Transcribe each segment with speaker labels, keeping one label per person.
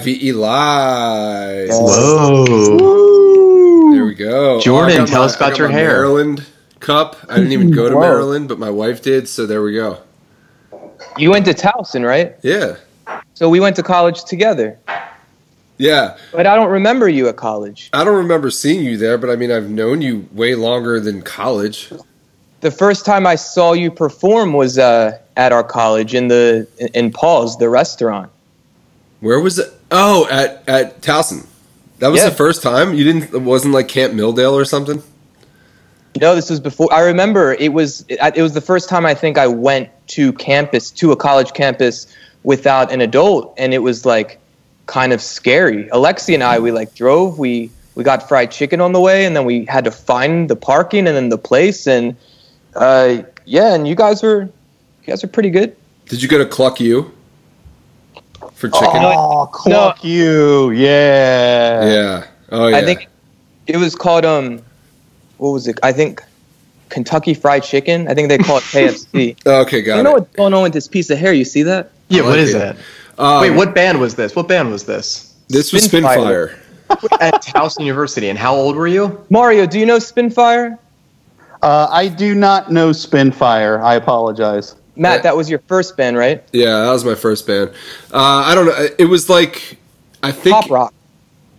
Speaker 1: L I V E live.
Speaker 2: Whoa.
Speaker 1: There we go.
Speaker 2: Jordan,
Speaker 1: I got
Speaker 2: tell
Speaker 1: my-
Speaker 2: us about
Speaker 1: I got
Speaker 2: your
Speaker 1: my
Speaker 2: hair.
Speaker 1: Maryland cup. I didn't even go to
Speaker 3: Whoa.
Speaker 1: Maryland, but my wife did. So there we go.
Speaker 4: You went to Towson, right?
Speaker 1: Yeah,
Speaker 4: So we went to college together.
Speaker 1: yeah.
Speaker 4: But I don't remember you at college.
Speaker 1: I don't remember seeing you there, but I mean, I've known you way longer than college.
Speaker 4: The first time I saw you perform was uh, at our college in the in Paul's, the restaurant.
Speaker 1: Where was it? Oh, at at Towson. That was
Speaker 4: Yeah.
Speaker 1: the first time. You didn't. It wasn't like Camp Milldale or something.
Speaker 4: No, this was before. I remember it was it, it was the first time I think I went to campus to a college campus without an adult, and it was like kind of scary. Alexi and I we like drove. We we got fried chicken on the way, and then we had to find the parking and then the place, and uh, yeah, and you guys were you guys were pretty good.
Speaker 1: Did you go to Cluck U for chicken?
Speaker 3: Oh, cluck you. Yeah.
Speaker 1: yeah. Oh yeah.
Speaker 4: I think it was called um, what was it? I think Kentucky Fried Chicken. I think they call it KFC.
Speaker 1: Okay, got
Speaker 4: you know
Speaker 1: it.
Speaker 4: what's going on with this piece of hair? You see that?
Speaker 2: Yeah,
Speaker 1: I
Speaker 2: what
Speaker 1: like
Speaker 2: is that?
Speaker 1: Um,
Speaker 2: Wait, what band was this? What band was this?
Speaker 1: This was
Speaker 4: Spinfire.
Speaker 1: Spinfire.
Speaker 2: At Towson University. And how old were you?
Speaker 4: Mario, do you know Spinfire?
Speaker 3: Uh, I do not know Spinfire. I apologize.
Speaker 4: Matt,
Speaker 1: Yeah.
Speaker 4: that was your first band, right?
Speaker 1: Yeah, that was my first band. Uh, I don't know. It was like I think
Speaker 4: Pop rock.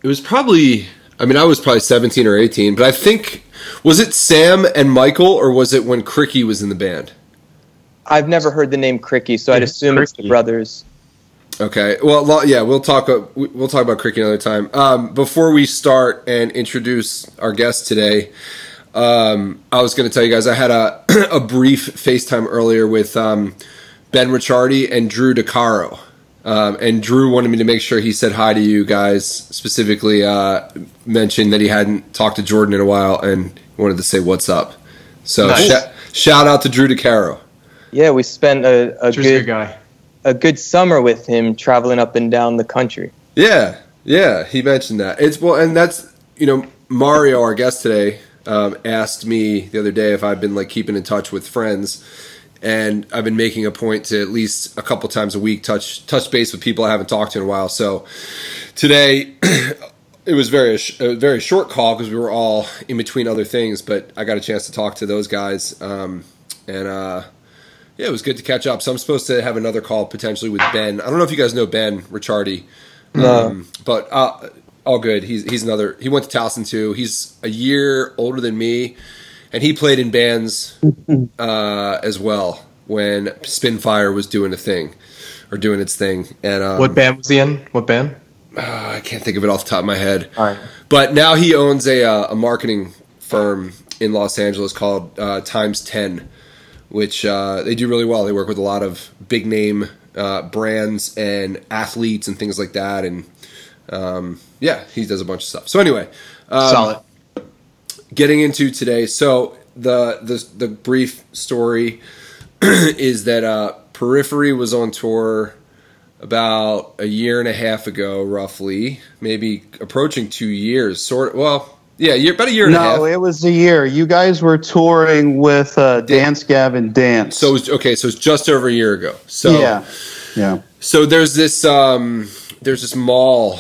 Speaker 1: it was probably. I mean, I was probably seventeen or eighteen, but I think was it Sam and Michael, or was it when Cricky was in the band?
Speaker 4: I've never heard the name Cricky, so I'd
Speaker 2: Yeah,
Speaker 4: assume it's the brothers.
Speaker 1: Okay. Well, yeah, we'll talk. uh, we- We'll talk about Cricky another time. Um, before we start and introduce our guest today, um, I was going to tell you guys I had a a brief FaceTime earlier with um, Ben Ricciardi and Drew DeCaro. Um, and Drew wanted me to make sure he said hi to you guys. Specifically, uh, mentioned that he hadn't talked to Jordan in a while and wanted to say what's up. So
Speaker 2: Nice.
Speaker 1: sh- shout out to Drew DeCaro.
Speaker 4: Yeah, we spent a, a
Speaker 2: Drew's a good
Speaker 4: good
Speaker 2: guy.
Speaker 4: a good summer with him traveling up and down the country.
Speaker 1: Yeah, yeah, he mentioned that. It's well, and that's you know Mario, our guest today, um, asked me the other day if I've been like keeping in touch with friends, and I've been making a point to at least a couple times a week touch touch base with people I haven't talked to in a while. So today. It was very a very short call because we were all in between other things, but I got a chance to talk to those guys, um, and uh, yeah, it was good to catch up. So I'm supposed to have another call potentially with Ben. I don't know if you guys know Ben Ricciardi, um, but uh, all good. He's he's another. He went to Towson too. He's a year older than me, and he played in bands uh, as well when Spinfire was doing a thing or doing its thing. And um,
Speaker 2: What band was he in? What band?
Speaker 1: uh, I can't think of it off the top of my head.
Speaker 2: All right.
Speaker 1: But now he owns a uh, a marketing firm in Los Angeles called uh, Times Ten, which uh, they do really well. They work with a lot of big name uh, brands and athletes and things like that. And um, yeah, he does a bunch of stuff. So anyway, um,
Speaker 2: Solid.
Speaker 1: getting into today. So the the the brief story is that uh, Periphery was on tour about a year and a half ago, roughly, maybe approaching two years. Sort of, well, yeah, year, about a year and a half.
Speaker 3: No, it was a year. You guys were touring with uh, Dance Gavin Dance.
Speaker 1: so it was, okay, so it's just over a year ago. So
Speaker 3: yeah, yeah.
Speaker 1: So there's this um, there's this mall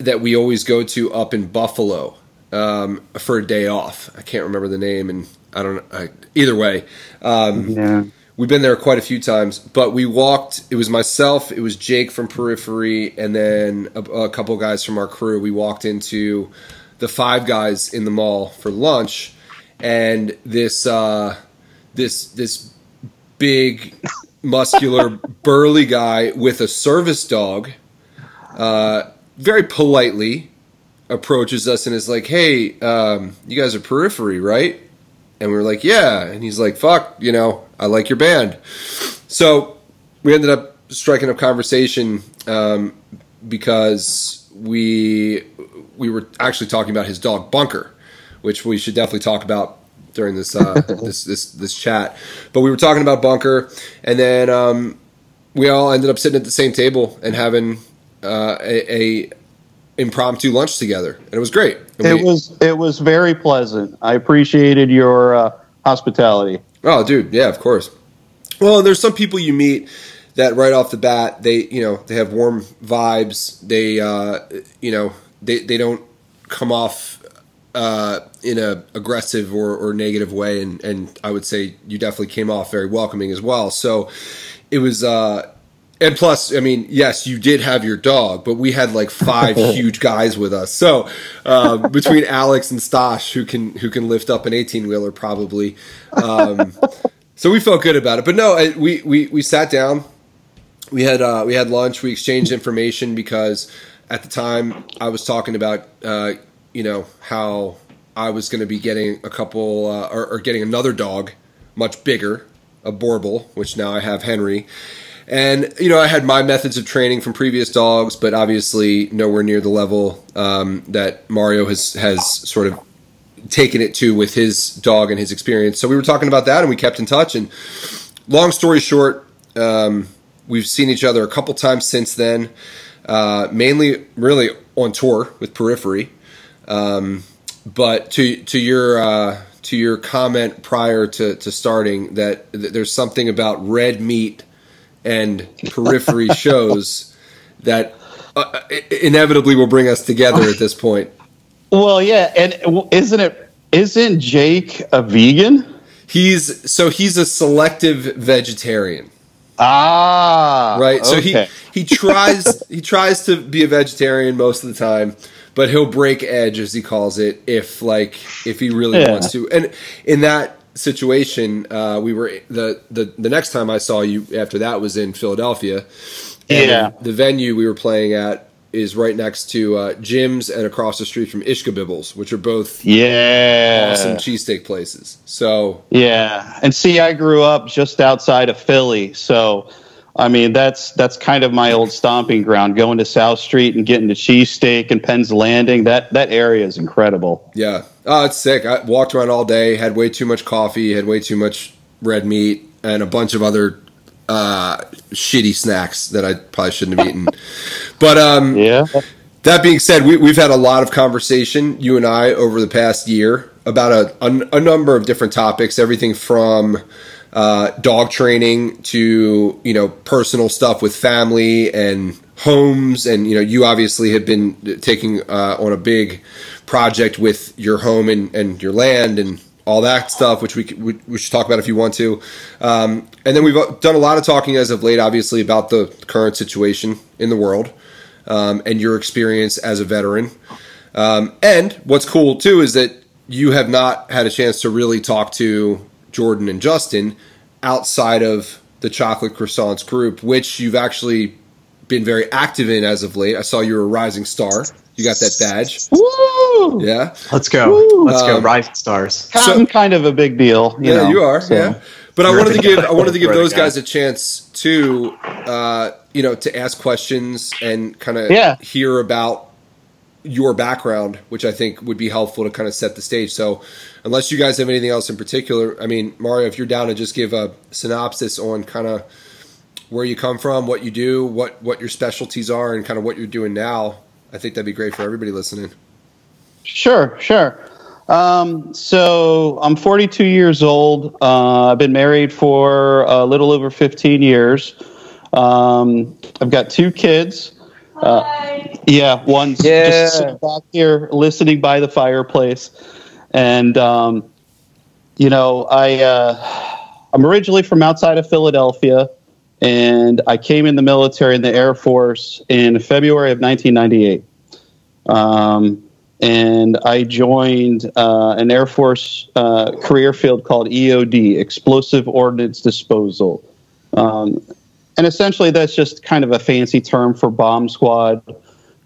Speaker 1: that we always go to up in Buffalo um, for a day off. I can't remember the name, and I don't. I, either way, um,
Speaker 3: Yeah.
Speaker 1: we've been there quite a few times. But we walked. It was myself. It was Jake from Periphery, and then a, a couple guys from our crew. We walked into the Five Guys in the mall for lunch, and this uh, this this big, muscular, burly guy with a service dog, uh, very politely approaches us and is like, "Hey, um, you guys are Periphery, right?" And we are like, "Yeah." And he's like, "Fuck, you know, I like your band." So we ended up striking up conversation um, because we we were actually talking about his dog Bunker, which we should definitely talk about during this uh, this this this chat. But we were talking about Bunker, and then um, we all ended up sitting at the same table and having uh, a, a impromptu lunch together, and it was great. And
Speaker 3: It
Speaker 1: we-
Speaker 3: was it was very pleasant. I appreciated your uh, hospitality.
Speaker 1: Oh, dude, yeah, of course. Well, there's some people you meet that right off the bat they you know they have warm vibes. They uh, you know they they don't come off uh, in a aggressive or, or negative way, and and I would say you definitely came off very welcoming as well. So it was. Uh, and plus, I mean, yes, you did have your dog, but we had like five huge guys with us. So um, between Alex and Stosh, who can who can lift up an eighteen wheeler probably, um, so we felt good about it. But no, I, we we we sat down, we had uh, we had lunch, we exchanged information because at the time I was talking about uh, you know how I was going to be getting a couple uh, or, or getting another dog, much bigger, a Boerboel, which now I have Henry and you know, I had my methods of training from previous dogs, but obviously nowhere near the level um, that Mario has has sort of taken it to with his dog and his experience. So we were talking about that, and we kept in touch. And long story short, um, we've seen each other a couple times since then. Uh, mainly, really on tour with Periphery. Um, but to to your uh, to your comment prior to, to starting that, that there's something about red meat and periphery shows that uh, inevitably will bring us together at this point.
Speaker 3: Well, yeah, and isn't it? Isn't Jake a vegan?
Speaker 1: He's so he's a selective vegetarian.
Speaker 3: Ah,
Speaker 1: right. So he he tries he tries to be a vegetarian most of the time, but he'll break edge as he calls it if like if he really yeah. wants to. And in that situation, uh, we were the, the the next time I saw you after that was in Philadelphia.
Speaker 3: yeah,
Speaker 1: the venue we were playing at is right next to uh, Jim's and across the street from Ishkabibble's, which are both
Speaker 3: yeah
Speaker 1: awesome cheesesteak places. So
Speaker 3: yeah, and see, I grew up just outside of Philly, so I mean that's that's kind of my old stomping ground. Going to South Street and getting the cheesesteak and Penn's Landing, that that area is incredible.
Speaker 1: Yeah, oh, it's sick. I walked around all day, had way too much coffee, had way too much red meat, and a bunch of other uh, shitty snacks that I probably shouldn't have eaten. But um,
Speaker 3: yeah.
Speaker 1: That being said, we, have had a lot of conversation, you and I, over the past year about a, a, a number of different topics. Everything from uh, dog training to you know personal stuff with family and homes, and you know you obviously have been taking uh, on a big project with your home and, and your land and all that stuff, which we, we, we should talk about if you want to. Um, and then we've done a lot of talking as of late, obviously, about the current situation in the world um, and your experience as a veteran. Um, and what's cool too is that you have not had a chance to really talk to Jordan and Justin outside of the Chocolate Croissants group, which you've actually been very active in as of late. I saw you were a rising star. You got that badge.
Speaker 3: Woo!
Speaker 1: Yeah.
Speaker 2: Let's go. Woo! Let's go. Um, rising stars.
Speaker 3: I'm kind of a big deal. You
Speaker 1: yeah,
Speaker 3: know,
Speaker 1: you are. So. Yeah. But I wanted to give I wanted to give those guys a chance to, uh, you know, to ask questions and kind of
Speaker 3: yeah.
Speaker 1: hear about your background, which I think would be helpful to kind of set the stage. So, unless you guys have anything else in particular, I mean, Mario, if you're down to just give a synopsis on kind of where you come from, what you do, what what your specialties are, and kind of what you're doing now, I think that'd be great for everybody listening.
Speaker 3: Sure, sure. Um, so I'm 42 years old. Uh, I've been married for a little over 15 years. Um, I've got two kids. Uh, yeah, one's
Speaker 4: yeah.
Speaker 3: just sitting back here listening by the fireplace, and um, you know, I uh, I'm originally from outside of Philadelphia, and I came in the military in the Air Force in February of 1998. Um, and I joined uh, an Air Force uh, career field called EOD, Explosive Ordnance Disposal. Um, and essentially that's just kind of a fancy term for bomb squad.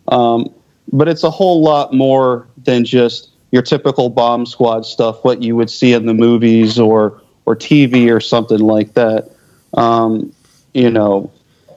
Speaker 3: Um, but it's a whole lot more than just your typical bomb squad stuff, what you would see in the movies or or TV or something like that. Um, you know,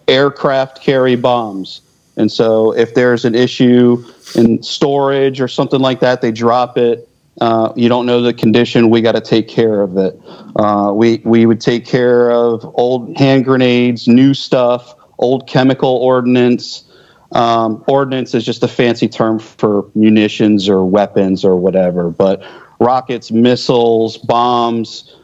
Speaker 3: aircraft carry bombs, and so if there's an issue in storage or something like that, they drop it. Uh, you don't know the condition. We got to take care of it. Uh, we we would take care of old hand grenades, new stuff, old chemical ordnance. Um, ordnance is just a fancy term for munitions or weapons or whatever. But rockets, missiles, bombs,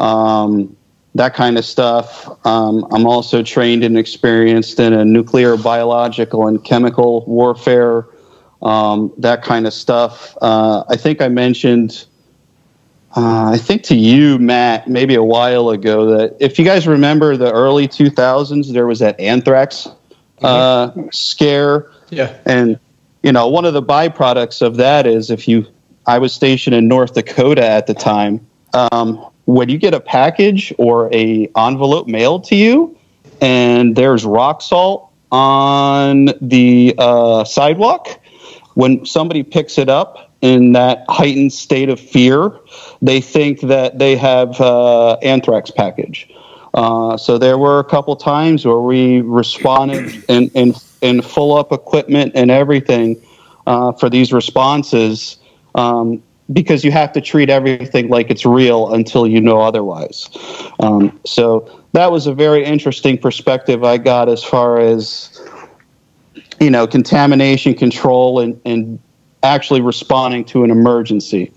Speaker 3: um, that kind of stuff. Um, I'm also trained and experienced in a nuclear, biological, and chemical warfare, um, that kind of stuff. Uh, I think I mentioned, uh, I think to you, Matt, maybe a while ago, that if you guys remember the early 2000s, there was that anthrax uh, mm-hmm. scare.
Speaker 2: Yeah.
Speaker 3: And, you know, one of the byproducts of that is if you, I was stationed in North Dakota at the time. Um, when you get a package or a envelope mailed to you and there's rock salt on the uh, sidewalk when somebody picks it up in that heightened state of fear they think that they have uh, anthrax package uh, so there were a couple times where we responded in, in, in full up equipment and everything uh, for these responses um, because you have to treat everything like it's real until you know otherwise. Um, so that was a very interesting perspective I got as far as you know contamination control and, and actually responding to an emergency.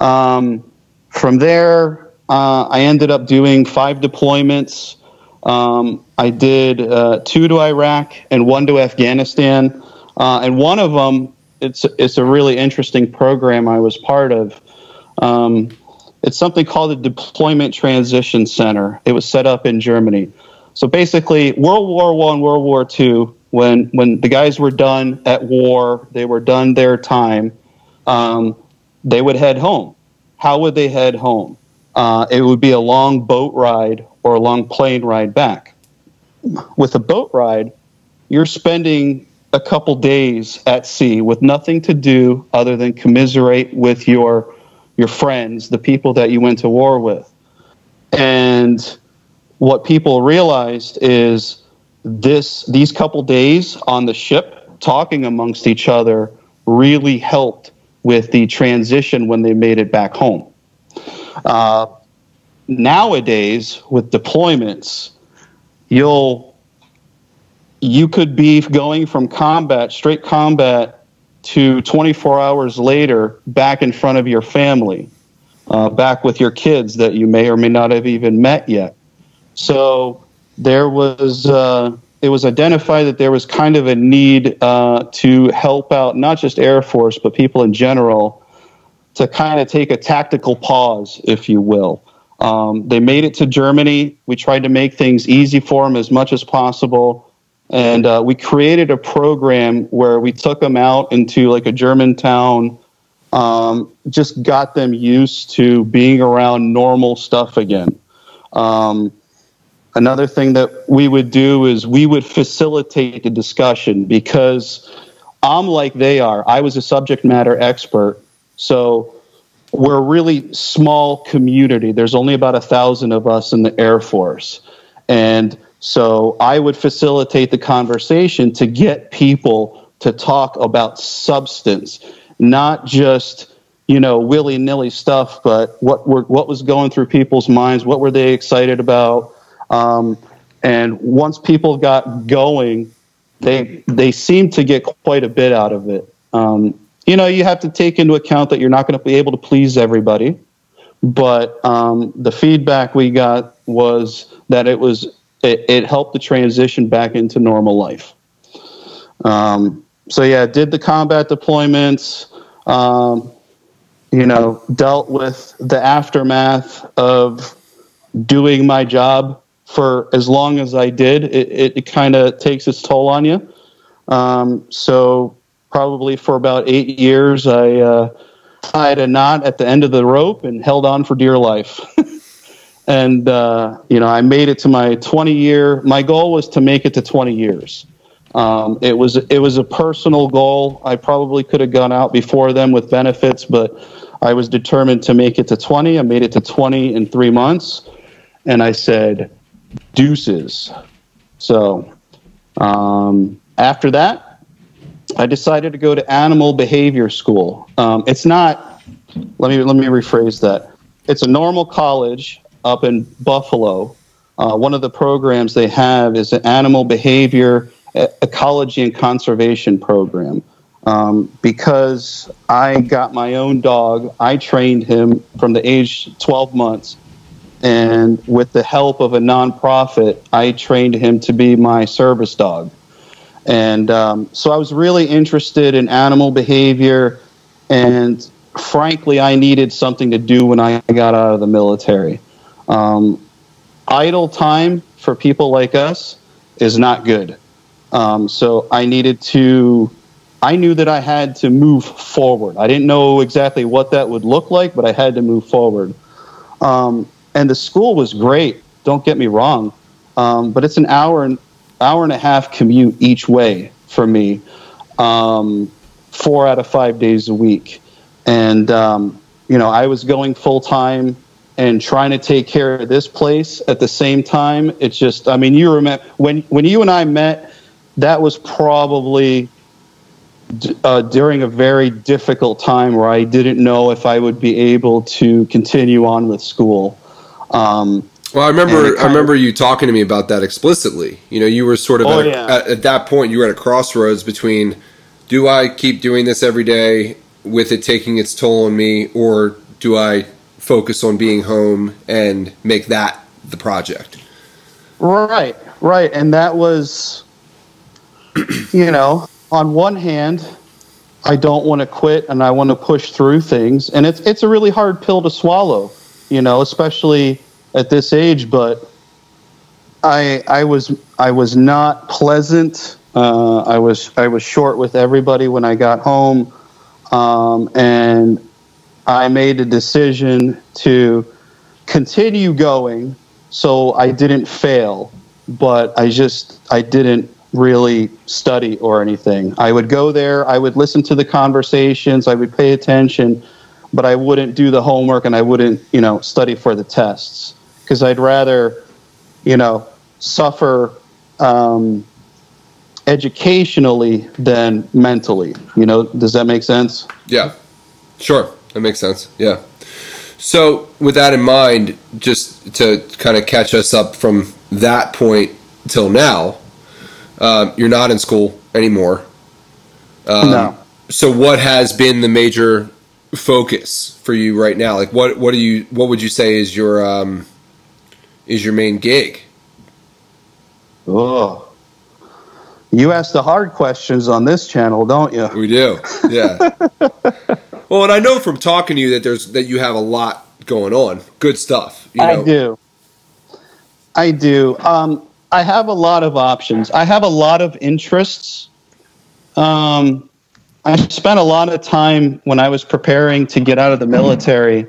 Speaker 3: Um, from there, uh, I ended up doing five deployments. Um, I did uh, two to Iraq and one to Afghanistan, uh, and one of them it's it's a really interesting program I was part of. Um, it's something called the Deployment Transition Center. It was set up in Germany. So basically, World War One, World War Two, when when the guys were done at war, they were done their time. Um, they would head home. How would they head home? Uh, it would be a long boat ride or a long plane ride back. With a boat ride, you're spending a couple days at sea with nothing to do other than commiserate with your your friends, the people that you went to war with. And what people realized is this these couple days on the ship talking amongst each other really helped with the transition when they made it back home. Uh, nowadays, with deployments, you'll you could be going from combat, straight combat, to 24 hours later back in front of your family, uh, back with your kids that you may or may not have even met yet. So there was, uh, it was identified that there was kind of a need uh, to help out not just Air Force, but people in general to kind of take a tactical pause, if you will. Um, they made it to Germany. We tried to make things easy for them as much as possible and uh, we created a program where we took them out into like a German town, um, just got them used to being around normal stuff again. Um, another thing that we would do is we would facilitate the discussion because I'm like they are. I was a subject matter expert, so we're a really small community. There's only about a thousand of us in the Air Force, and so I would facilitate the conversation to get people to talk about substance, not just you know willy nilly stuff, but what were what was going through people's minds, what were they excited about, um, and once people got going, they they seemed to get quite a bit out of it. Um, you know, you have to take into account that you're not going to be able to please everybody, but um, the feedback we got was that it was it, it helped the transition back into normal life. Um, so yeah, did the combat deployments. Um, you know, dealt with the aftermath of doing my job for as long as I did. It, it, it kind of takes its toll on you. Um, so probably for about eight years, I uh, tied a knot at the end of the rope and held on for dear life. and uh, you know I made it to my 20 year. My goal was to make it to 20 years. Um, it was it was a personal goal. I probably could have gone out before them with benefits, but I was determined to make it to 20. I made it to 20 in three months, and I said, "Deuces." So um, after that, I decided to go to animal behavior school. Um, it's not. Let me let me rephrase that. It's a normal college up in Buffalo. Uh, one of the programs they have is an animal behavior ecology and conservation program. Um, because I got my own dog, I trained him from the age 12 months and with the help of a nonprofit, I trained him to be my service dog. And um, so I was really interested in animal behavior, and frankly, I needed something to do when I got out of the military. Um, idle time for people like us is not good. Um, so I needed to, I knew that I had to move forward. I didn't know exactly what that would look like, but I had to move forward. Um, and the school was great. Don't get me wrong, um, but it's an hour and hour and a half commute each way for me, um, four out of five days a week, and um, you know I was going full time and trying to take care of this place at the same time. It's just, I mean, you remember when when you and I met, that was probably uh, during a very difficult time where I didn't know if I would be able to continue on with school. Um,
Speaker 1: well, I remember I remember of, you talking to me about that explicitly. You know, you were sort of oh, at, yeah. at, at, that point you were at a crossroads between do I keep doing this every day with it taking its toll on me, or do I focus on being home and make that the project?
Speaker 3: Right, right, and that was, you know, on one hand, I don't want to quit and I want to push through things, and it's it's a really hard pill to swallow, you know, especially at this age, but I I was I was not pleasant. Uh, I was I was short with everybody when I got home, um, and I made a decision to continue going, so I didn't fail. But I just I didn't really study or anything. I would go there, I would listen to the conversations, I would pay attention, but I wouldn't do the homework and I wouldn't you know study for the tests because I'd rather, you know, suffer um, educationally than mentally. You know, does that make sense?
Speaker 1: Yeah, sure, that makes sense. Yeah. So, with that in mind, just to kind of catch us up from that point till now, um, you're not in school anymore.
Speaker 3: Um, no.
Speaker 1: So, what has been the major focus for you right now? Like, what what do you what would you say is your um, is your main gig?
Speaker 3: Oh, you ask the hard questions on this channel, don't you?
Speaker 1: We do. Yeah. well, and I know from talking to you that there's that you have a lot going on. Good stuff.
Speaker 3: You know. I do. I do. Um, I have a lot of options. I have a lot of interests. Um, I spent a lot of time when I was preparing to get out of the military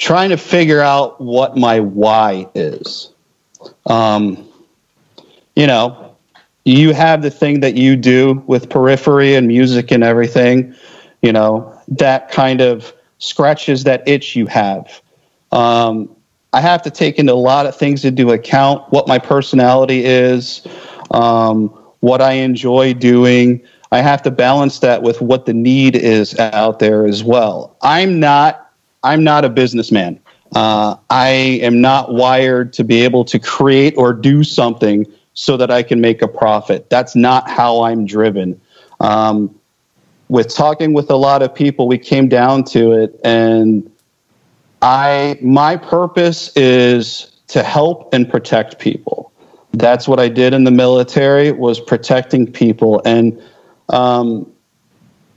Speaker 3: trying to figure out what my why is. Um, you know, you have the thing that you do with periphery and music and everything, you know, that kind of scratches that itch you have. Um, I have to take into a lot of things into account what my personality is, um, what I enjoy doing. I have to balance that with what the need is out there as well. I'm not I'm not a businessman. Uh, I am not wired to be able to create or do something so that I can make a profit. That's not how I'm driven. Um, with talking with a lot of people, we came down to it, and I my purpose is to help and protect people. That's what I did in the military was protecting people, and um,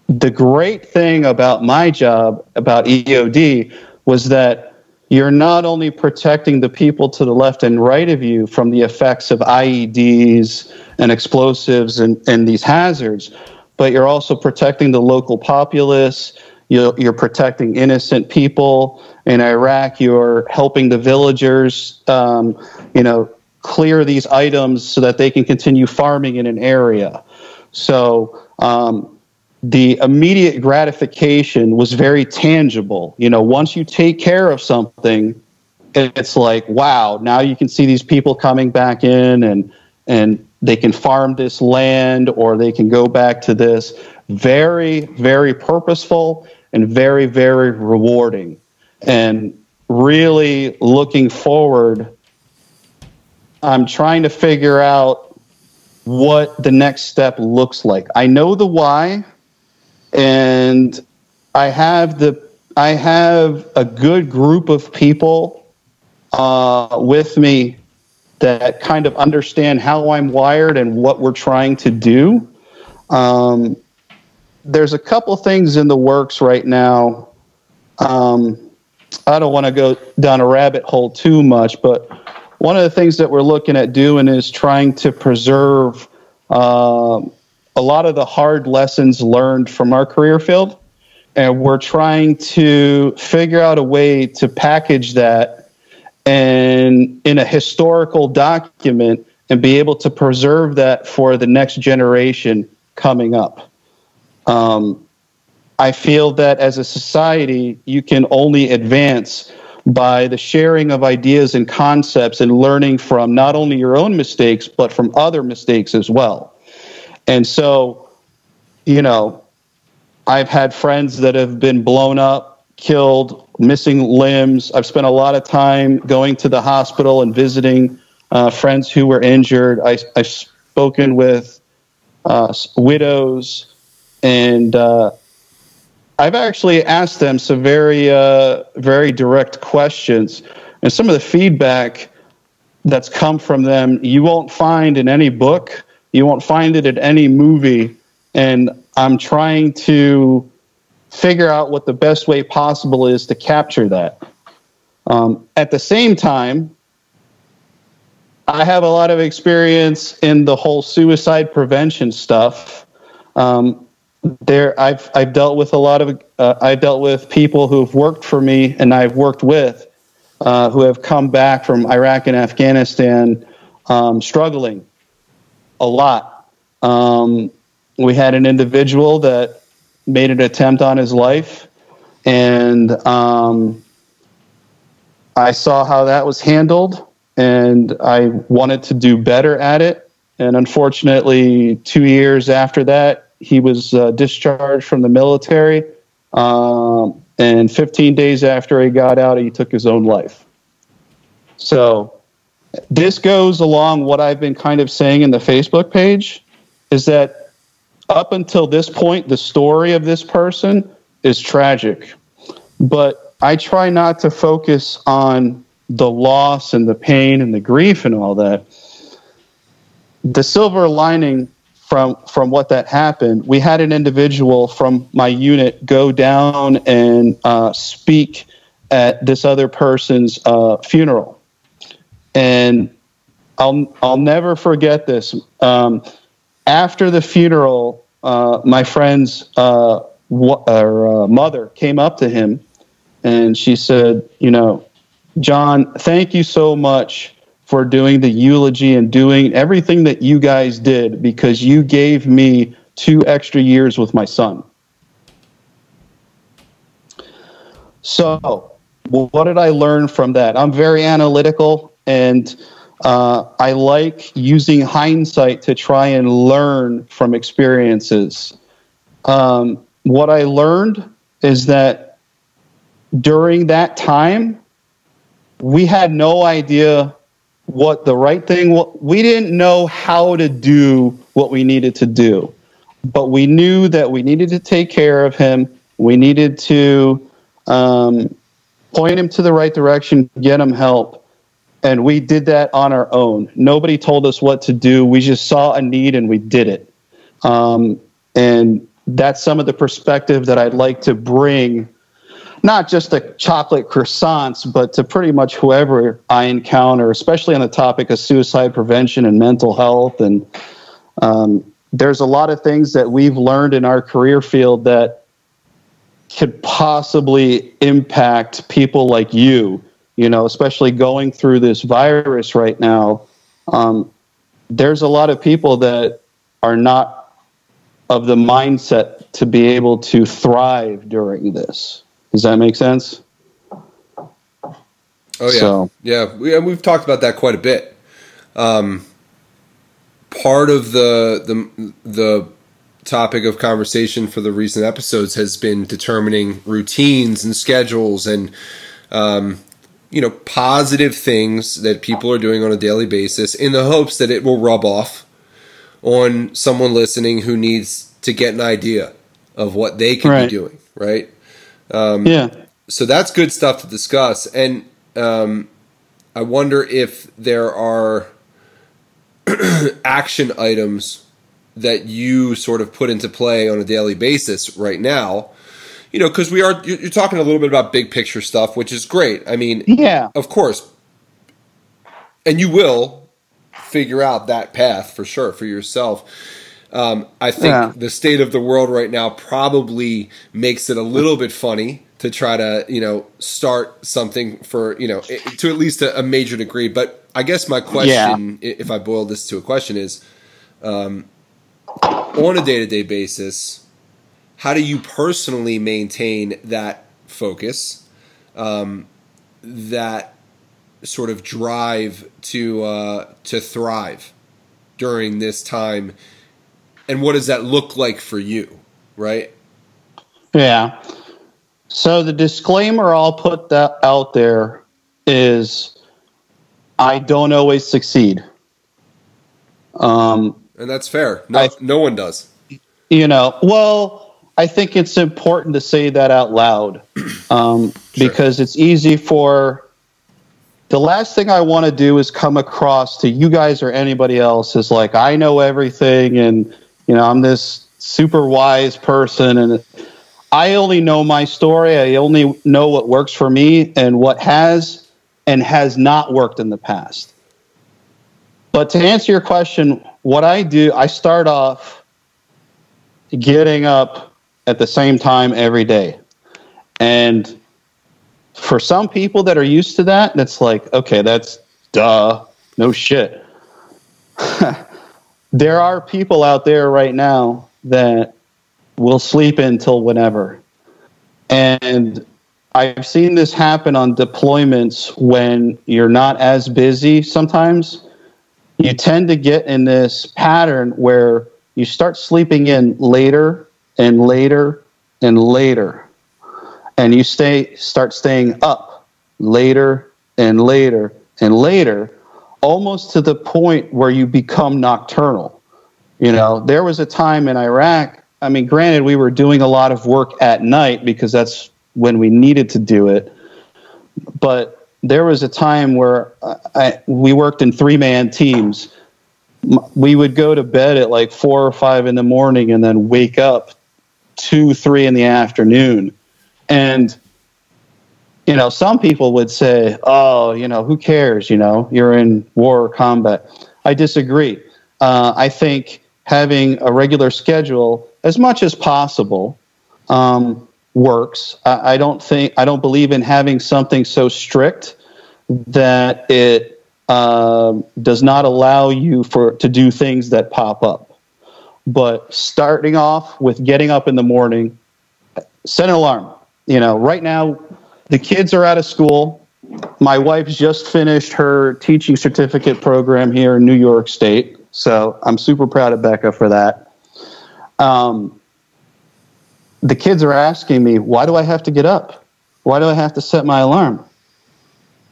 Speaker 3: the great thing about my job about EOD was that you're not only protecting the people to the left and right of you from the effects of IEDs and explosives and, and these hazards, but you're also protecting the local populace. You're, you're protecting innocent people in Iraq. You're helping the villagers, um, you know, clear these items so that they can continue farming in an area. So um, the immediate gratification was very tangible. You know, once you take care of something, it's like, wow, now you can see these people coming back in and and they can farm this land or they can go back to this. Very, very purposeful and very, very rewarding. And really looking forward, I'm trying to figure out what the next step looks like. I know the why and I have the I have a good group of people uh, with me that kind of understand how I'm wired and what we're trying to do. Um, there's a couple things in the works right now. Um, I don't want to go down a rabbit hole too much, but one of the things that we're looking at doing is trying to preserve uh, a lot of the hard lessons learned from our career field. And we're trying to figure out a way to package that and in a historical document and be able to preserve that for the next generation coming up. Um, I feel that as a society, you can only advance by the sharing of ideas and concepts and learning from not only your own mistakes, but from other mistakes as well. And so, you know, I've had friends that have been blown up, killed, missing limbs. I've spent a lot of time going to the hospital and visiting uh, friends who were injured. I, have spoken with uh, widows, and uh, I've actually asked them some very, uh, very direct questions. And some of the feedback that's come from them, you won't find in any book, you won't find it at any movie. And I'm trying to figure out what the best way possible is to capture that. Um, at the same time, I have a lot of experience in the whole suicide prevention stuff. Um, there, I've I've dealt with a lot of uh, I've dealt with people who've worked for me, and I've worked with uh, who have come back from Iraq and Afghanistan um, struggling a lot. Um, we had an individual that made an attempt on his life, and um, I saw how that was handled, and I wanted to do better at it. And unfortunately, two years after that, he was uh, discharged from the military. Um, and 15 days after he got out, he took his own life. So, this goes along what I've been kind of saying in the Facebook page is that up until this point, the story of this person is tragic. But I try not to focus on the loss and the pain and the grief and all that. The silver lining from from what that happened, we had an individual from my unit go down and uh, speak at this other person's uh, funeral, and I'll I'll never forget this. Um, after the funeral, uh, my friend's uh, w- uh, mother came up to him and she said, You know, John, thank you so much for doing the eulogy and doing everything that you guys did because you gave me two extra years with my son. So, what did I learn from that? I'm very analytical and uh, I like using hindsight to try and learn from experiences. Um, what I learned is that during that time, we had no idea what the right thing was. We didn't know how to do what we needed to do, but we knew that we needed to take care of him. We needed to um, point him to the right direction, get him help and we did that on our own. Nobody told us what to do. We just saw a need and we did it. Um, and that's some of the perspective that I'd like to bring, not just to chocolate croissants, but to pretty much whoever I encounter, especially on the topic of suicide prevention and mental health. And um, there's a lot of things that we've learned in our career field that could possibly impact people like you you know, especially going through this virus right now, um, there's a lot of people that are not of the mindset to be able to thrive during this. Does that make sense?
Speaker 1: Oh yeah, so. yeah. We, we've talked about that quite a bit. Um, part of the the the topic of conversation for the recent episodes has been determining routines and schedules and um, you know, positive things that people are doing on a daily basis in the hopes that it will rub off on someone listening who needs to get an idea of what they can right. be doing, right?
Speaker 3: Um, yeah.
Speaker 1: So that's good stuff to discuss. And um, I wonder if there are action items that you sort of put into play on a daily basis right now. You know, because we are you're talking a little bit about big picture stuff, which is great. I mean,
Speaker 3: yeah,
Speaker 1: of course, and you will figure out that path for sure for yourself. Um, I think yeah. the state of the world right now probably makes it a little bit funny to try to you know start something for you know to at least a, a major degree. But I guess my question, yeah. if I boil this to a question, is um, on a day to day basis, how do you personally maintain that focus, um, that sort of drive to uh, to thrive during this time? and what does that look like for you, right?
Speaker 3: Yeah. So the disclaimer I'll put that out there is I don't always succeed.
Speaker 1: Um, and that's fair. No, I, no one does.
Speaker 3: You know, well, I think it's important to say that out loud um, sure. because it's easy for the last thing I want to do is come across to you guys or anybody else as like I know everything and you know, I'm this super wise person and I only know my story. I only know what works for me and what has and has not worked in the past. But to answer your question, what I do, I start off getting up at the same time every day. And for some people that are used to that, that's like, okay, that's duh, no shit. there are people out there right now that will sleep until whenever. And I've seen this happen on deployments when you're not as busy sometimes. You tend to get in this pattern where you start sleeping in later and later and later. And you stay start staying up later and later and later almost to the point where you become nocturnal. You know, there was a time in Iraq. I mean, granted, we were doing a lot of work at night because that's when we needed to do it. But there was a time where I, we worked in three man teams. We would go to bed at like four or five in the morning and then wake up two, three in the afternoon. And you know, some people would say, oh, you know, who cares? You know, you're in war or combat. I disagree. Uh, I think having a regular schedule as much as possible um, works. I, I, don't think, I don't believe in having something so strict that it uh, does not allow you for to do things that pop up. But starting off with getting up in the morning, set an alarm. You know, right now the kids are out of school. My wife's just finished her teaching certificate program here in New York State. So I'm super proud of Becca for that. Um, the kids are asking me, why do I have to get up? Why do I have to set my alarm?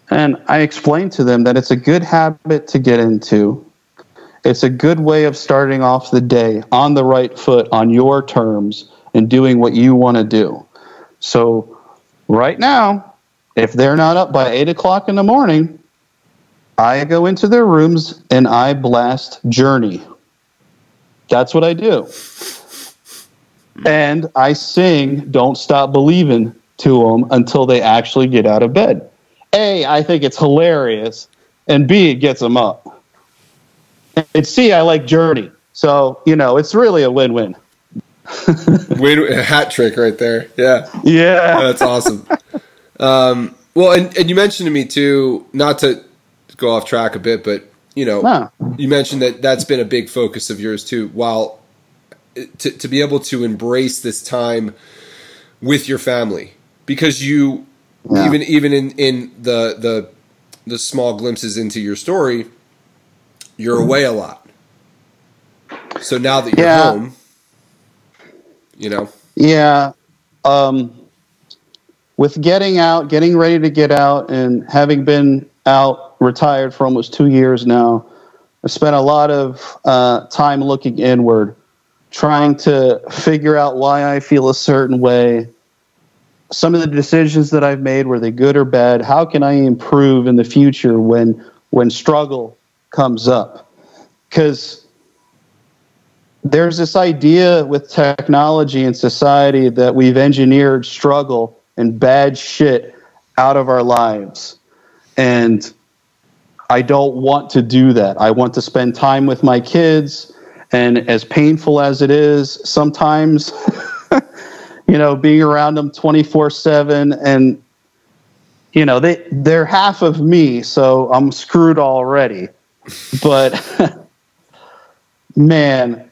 Speaker 3: And I explained to them that it's a good habit to get into. It's a good way of starting off the day on the right foot, on your terms, and doing what you want to do. So right now, if they're not up by eight o'clock in the morning, I go into their rooms and I blast Journey. That's what I do. And I sing Don't Stop Believing to them until they actually get out of bed. A, I think it's hilarious. And B, it gets them up. And C, I like Journey. So, you know, it's really a win win.
Speaker 1: Win a hat trick right there. Yeah.
Speaker 3: Yeah.
Speaker 1: That's awesome. Um, well, and, and you mentioned to me too, not to go off track a bit, but you know, huh. you mentioned that that's been a big focus of yours too. While to, to be able to embrace this time with your family, because you yeah. even even in in the the the small glimpses into your story, you're away a lot. So now that you're yeah. home, you know.
Speaker 3: Yeah. Um, with getting out, getting ready to get out, and having been out retired for almost two years now. I spent a lot of uh, time looking inward, trying to figure out why I feel a certain way, some of the decisions that I've made were they good or bad? How can I improve in the future when when struggle comes up? Because there's this idea with technology and society that we've engineered struggle and bad shit out of our lives. And I don't want to do that. I want to spend time with my kids. And as painful as it is, sometimes, you know, being around them 24 7 and, you know, they, they're half of me, so I'm screwed already. But, man,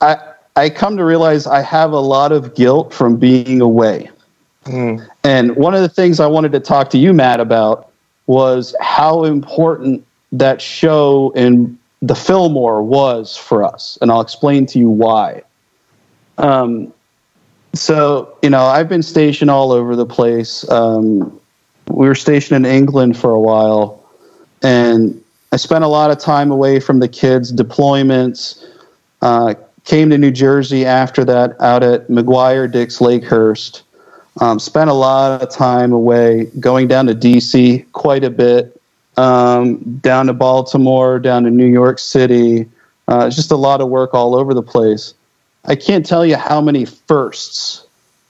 Speaker 3: I, I come to realize I have a lot of guilt from being away. Mm. And one of the things I wanted to talk to you, Matt, about was how important that show in the Fillmore was for us. And I'll explain to you why. Um, so, you know, I've been stationed all over the place. Um, we were stationed in England for a while, and I spent a lot of time away from the kids' deployments. Uh, came to New Jersey after that, out at McGuire Dix Lakehurst. Um, spent a lot of time away, going down to DC quite a bit, um, down to Baltimore, down to New York City. Uh, just a lot of work all over the place. I can't tell you how many firsts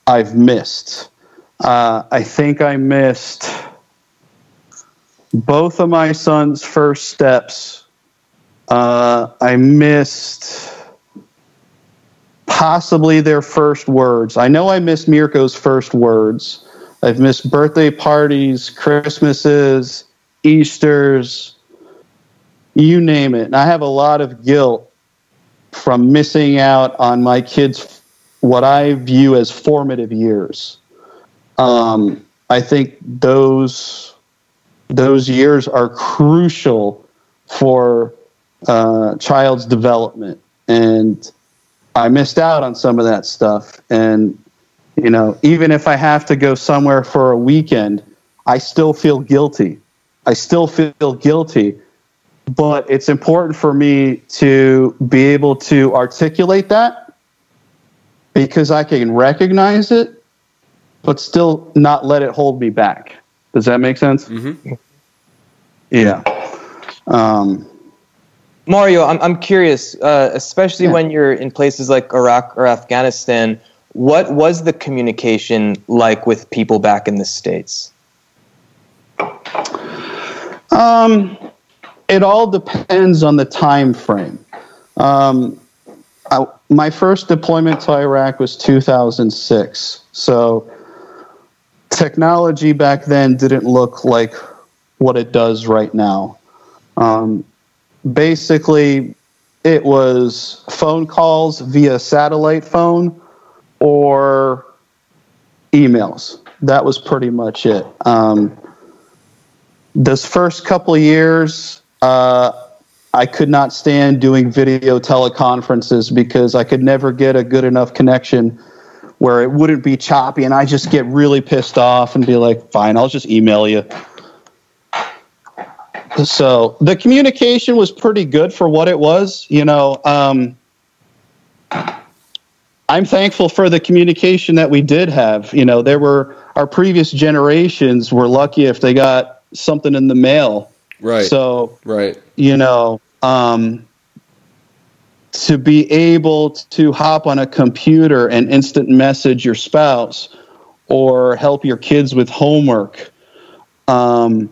Speaker 3: I've missed. Uh, I think I missed both of my son's first steps. Uh, I missed possibly their first words. I know I missed Mirko's first words. I've missed birthday parties, Christmases, Easters, you name it. And I have a lot of guilt from missing out on my kids' what I view as formative years. Um, I think those those years are crucial for uh, child's development and I missed out on some of that stuff. And, you know, even if I have to go somewhere for a weekend, I still feel guilty. I still feel guilty. But it's important for me to be able to articulate that because I can recognize it, but still not let it hold me back. Does that make sense? Mm-hmm. Yeah. Um,
Speaker 4: Mario, I'm, I'm curious, uh, especially yeah. when you're in places like Iraq or Afghanistan, what was the communication like with people back in the States?
Speaker 3: Um, it all depends on the time frame. Um, I, my first deployment to Iraq was 2006. So technology back then didn't look like what it does right now. Um, basically it was phone calls via satellite phone or emails. That was pretty much it. Um, this first couple years, uh, I could not stand doing video teleconferences because I could never get a good enough connection where it wouldn't be choppy, and I just get really pissed off and be like, "Fine, I'll just email you." So the communication was pretty good for what it was. You know, um, I'm thankful for the communication that we did have. You know, there were our previous generations were lucky if they got something in the mail.
Speaker 1: Right.
Speaker 3: So,
Speaker 1: right.
Speaker 3: You know, um, to be able to hop on a computer and instant message your spouse or help your kids with homework. Um,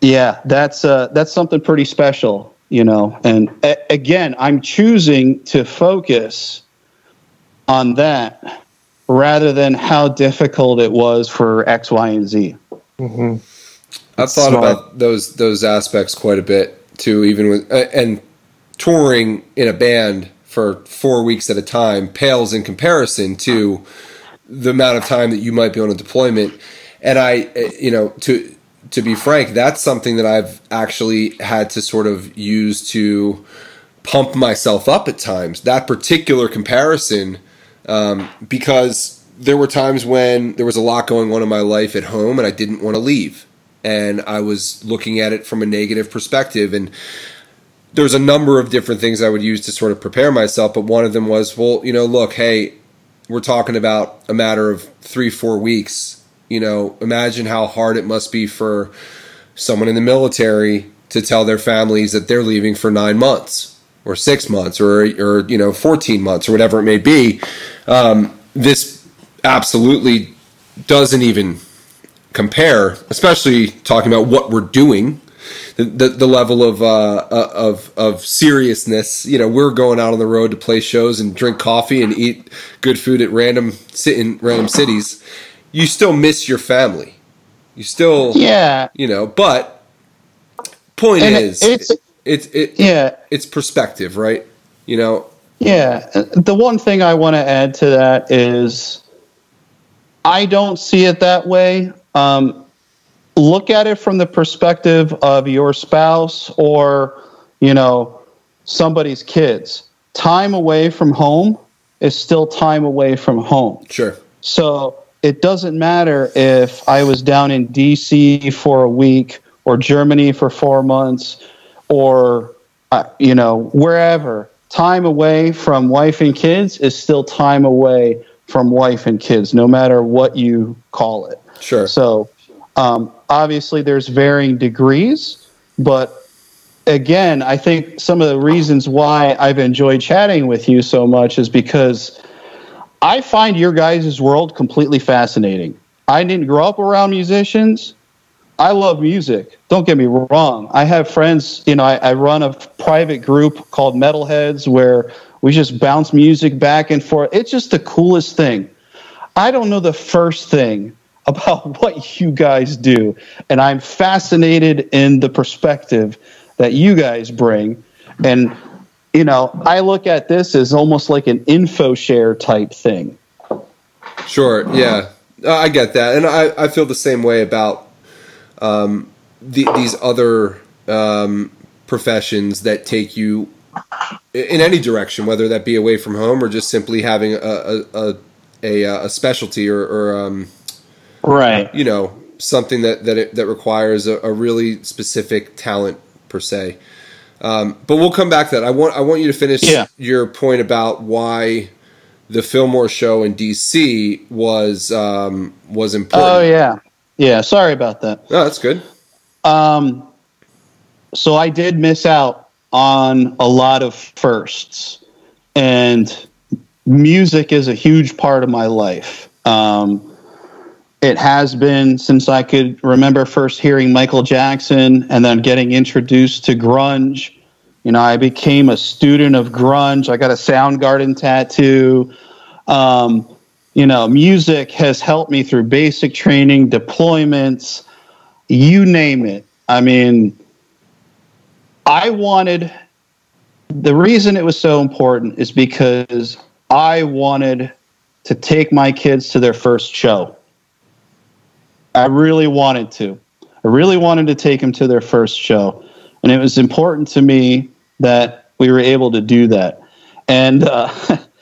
Speaker 3: yeah, that's uh, that's something pretty special, you know. And a- again, I'm choosing to focus on that rather than how difficult it was for X, Y, and Z.
Speaker 1: Mm-hmm. I've thought Smart. about those those aspects quite a bit too, even with uh, and touring in a band for four weeks at a time pales in comparison to the amount of time that you might be on a deployment. And I, uh, you know, to to be frank, that's something that I've actually had to sort of use to pump myself up at times. That particular comparison, um, because there were times when there was a lot going on in my life at home and I didn't want to leave. And I was looking at it from a negative perspective. And there's a number of different things I would use to sort of prepare myself. But one of them was, well, you know, look, hey, we're talking about a matter of three, four weeks. You know, imagine how hard it must be for someone in the military to tell their families that they're leaving for nine months or six months or or you know 14 months or whatever it may be. Um, this absolutely doesn't even compare, especially talking about what we're doing. The, the, level of uh, uh, of of seriousness, you know, we're going out on the road to play shows and drink coffee and eat good food at random sit in random cities. You still miss your family. You still,
Speaker 3: yeah,
Speaker 1: you know. But point and is, it's it's it, yeah, it's perspective, right? You know.
Speaker 3: Yeah, the one thing I want to add to that is, I don't see it that way. Um, look at it from the perspective of your spouse or, you know, somebody's kids. Time away from home is still time away from home.
Speaker 1: Sure.
Speaker 3: So it doesn't matter if I was down in DC for a week or Germany for four months or uh, you know wherever time away from wife and kids is still time away from wife and kids no matter what you call it
Speaker 1: sure
Speaker 3: so um, obviously there's varying degrees but again i think some of the reasons why i've enjoyed chatting with you so much is because i find your guys' world completely fascinating i didn't grow up around musicians I love music. Don't get me wrong. I have friends, you know, I, I, run a private group called Metalheads where we just bounce music back and forth. It's just the coolest thing. I don't know the first thing about what you guys do, and I'm fascinated in the perspective that you guys bring. And, you know, I look at this as almost like an info share type thing.
Speaker 1: Sure. Yeah. I get that. And I, I feel the same way about um, the, these other um, professions that take you in any direction, whether that be away from home or just simply having a a, a, a specialty or, or um,
Speaker 3: right,
Speaker 1: you know, something that that it, that requires a, a, really specific talent per se. Um, but we'll come back to that. I want I want you to finish yeah. your point about why the Fillmore show in DC was um, was important.
Speaker 3: Oh yeah, yeah, sorry about that.
Speaker 1: No, that's good.
Speaker 3: Um, so I did miss out on a lot of firsts, and music is a huge part of my life. Um, it has been since I could remember first hearing Michael Jackson and then getting introduced to grunge. You know, I became a student of grunge. I got a Soundgarden tattoo. Um, you know, music has helped me through basic training, deployments, you name it. I mean, I wanted the reason it was so important is because I wanted to take my kids to their first show. I really wanted to. I really wanted to take them to their first show. And it was important to me that we were able to do that. And uh,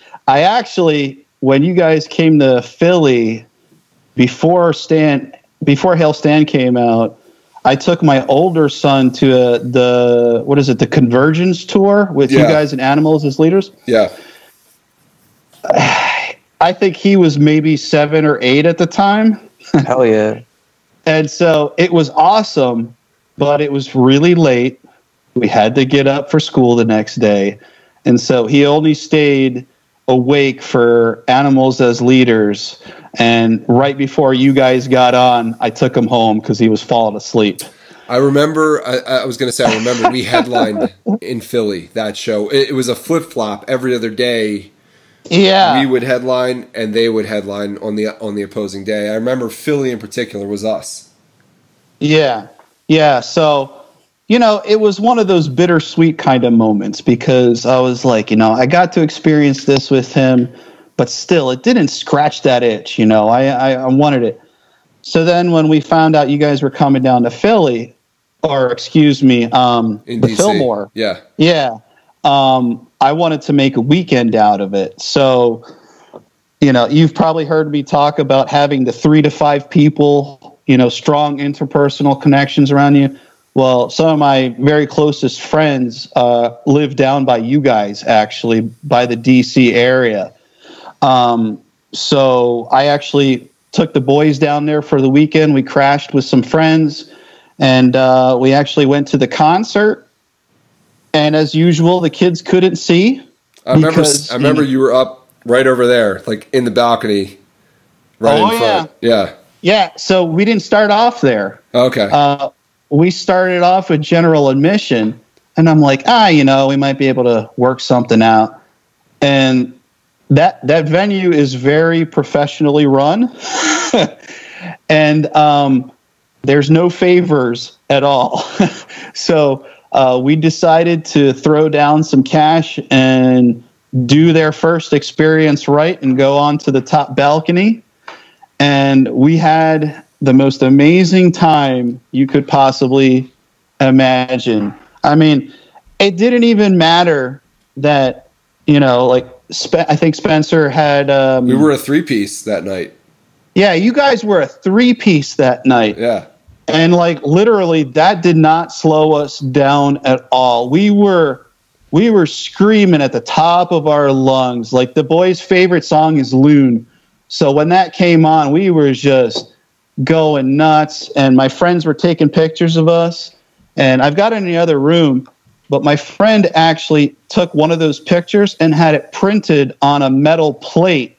Speaker 3: I actually when you guys came to Philly before Stan before Hail Stan came out, I took my older son to a, the what is it the Convergence tour with yeah. you guys and Animals as leaders.
Speaker 1: Yeah.
Speaker 3: I think he was maybe seven or eight at the time.
Speaker 4: Hell yeah.
Speaker 3: and so it was awesome, but it was really late. We had to get up for school the next day. And so he only stayed awake for animals as leaders. And right before you guys got on, I took him home because he was falling asleep.
Speaker 1: I remember, I, I was going to say, I remember we headlined in Philly that show. It, it was a flip flop every other day.
Speaker 3: Yeah,
Speaker 1: we would headline and they would headline on the on the opposing day. I remember Philly in particular was us.
Speaker 3: Yeah, yeah. So you know, it was one of those bittersweet kind of moments because I was like, you know, I got to experience this with him, but still, it didn't scratch that itch. You know, I, I, I wanted it. So then, when we found out you guys were coming down to Philly, or excuse me, um, In the DC. Fillmore,
Speaker 1: yeah,
Speaker 3: yeah, um, I wanted to make a weekend out of it. So, you know, you've probably heard me talk about having the three to five people, you know, strong interpersonal connections around you well, some of my very closest friends uh, live down by you guys, actually, by the DC area. Um, so I actually took the boys down there for the weekend. We crashed with some friends, and uh, we actually went to the concert. And as usual, the kids couldn't see.
Speaker 1: I remember. Because, I remember you, know, you were up right over there, like in the balcony, right oh, in front. Yeah. yeah.
Speaker 3: Yeah. So we didn't start off there.
Speaker 1: Okay.
Speaker 3: Uh, we started off with general admission, and I'm like, ah, you know, we might be able to work something out. And that that venue is very professionally run, and um, there's no favors at all. so uh, we decided to throw down some cash and do their first experience right and go on to the top balcony. And we had the most amazing time you could possibly imagine. I mean, it didn't even matter that, you know, like, Spe- I think Spencer had. Um,
Speaker 1: we were a three piece that night.
Speaker 3: Yeah, you guys were a three piece that night.
Speaker 1: Yeah.
Speaker 3: And like literally, that did not slow us down at all. We were we were screaming at the top of our lungs. Like the boys' favorite song is Lune. So when that came on, we were just going nuts. And my friends were taking pictures of us. And I've got it in the other room, but my friend actually took one of those pictures and had it printed on a metal plate.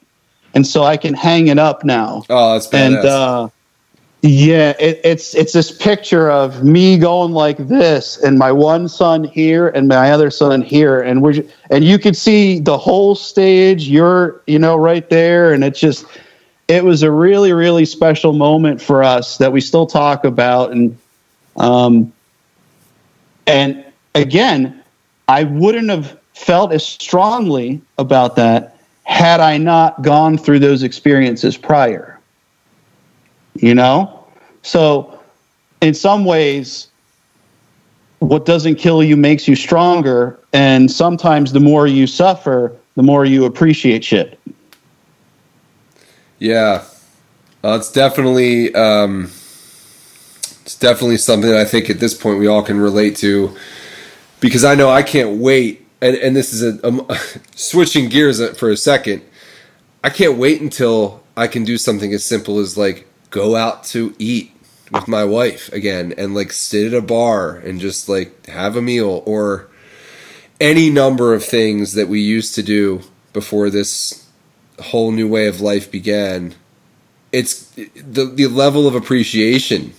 Speaker 3: And so I can hang it up now.
Speaker 1: Oh, that's badass.
Speaker 3: And uh, yeah, it, it's it's this picture of me going like this, and my one son here, and my other son here, and we're and you could see the whole stage. You're you know right there, and it's just it was a really really special moment for us that we still talk about, and um, and again, I wouldn't have felt as strongly about that had I not gone through those experiences prior you know? So, in some ways, what doesn't kill you makes you stronger. And sometimes the more you suffer, the more you appreciate shit.
Speaker 1: Yeah. Uh, it's definitely. Um, it's definitely something I think at this point we all can relate to because I know I can't wait. And, and this is a, um, switching gears for a second. I can't wait until I can do something as simple as like go out to eat with my wife again and like sit at a bar and just like have a meal or any number of things that we used to do before this whole new way of life began. It's the the level of appreciation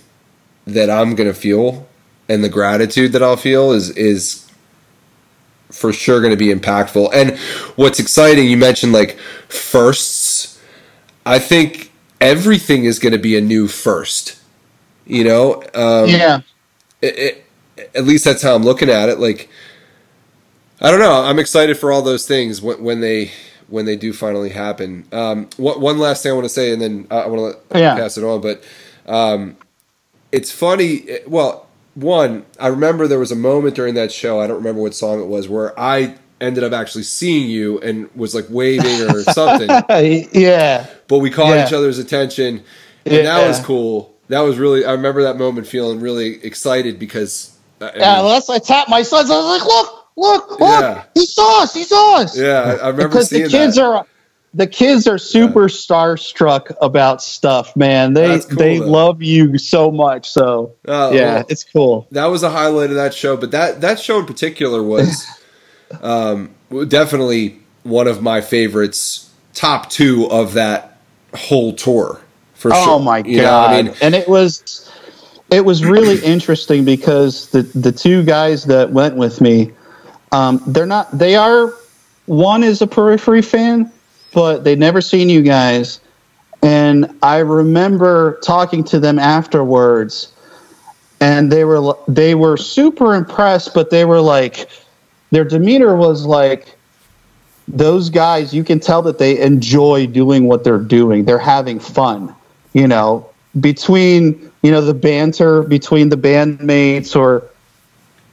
Speaker 1: that I'm going to feel and the gratitude that I'll feel is is for sure going to be impactful. And what's exciting you mentioned like firsts. I think everything is going to be a new first. You know?
Speaker 3: Um, yeah.
Speaker 1: It, it, at least that's how I'm looking at it. Like, I don't know. I'm excited for all those things when, when they when they do finally happen. Um, what, one last thing I want to say, and then I want to yeah. pass it on. But um, it's funny. Well, one, I remember there was a moment during that show. I don't remember what song it was where I ended up actually seeing you and was like waving or something.
Speaker 3: yeah.
Speaker 1: But we caught yeah. each other's attention, and yeah. that was cool. That was really. I remember that moment feeling really excited because.
Speaker 3: Uh, I mean, yeah, unless I tapped my sons, I was like, "Look, look, look! Yeah. He saw us! He saw us!"
Speaker 1: Yeah, I remember because the
Speaker 3: kids
Speaker 1: that.
Speaker 3: are the kids are super yeah. starstruck about stuff, man. They cool, they though. love you so much. So oh, yeah, well, it's cool.
Speaker 1: That was a highlight of that show, but that that show in particular was um, definitely one of my favorites, top two of that whole tour for
Speaker 3: oh
Speaker 1: sure.
Speaker 3: Oh my you god! I mean, and it was it was really interesting because the the two guys that went with me, um, they're not they are one is a periphery fan, but they'd never seen you guys. And I remember talking to them afterwards, and they were they were super impressed, but they were like, their demeanor was like those guys you can tell that they enjoy doing what they're doing. They're having fun you know? Between you know the banter between the bandmates or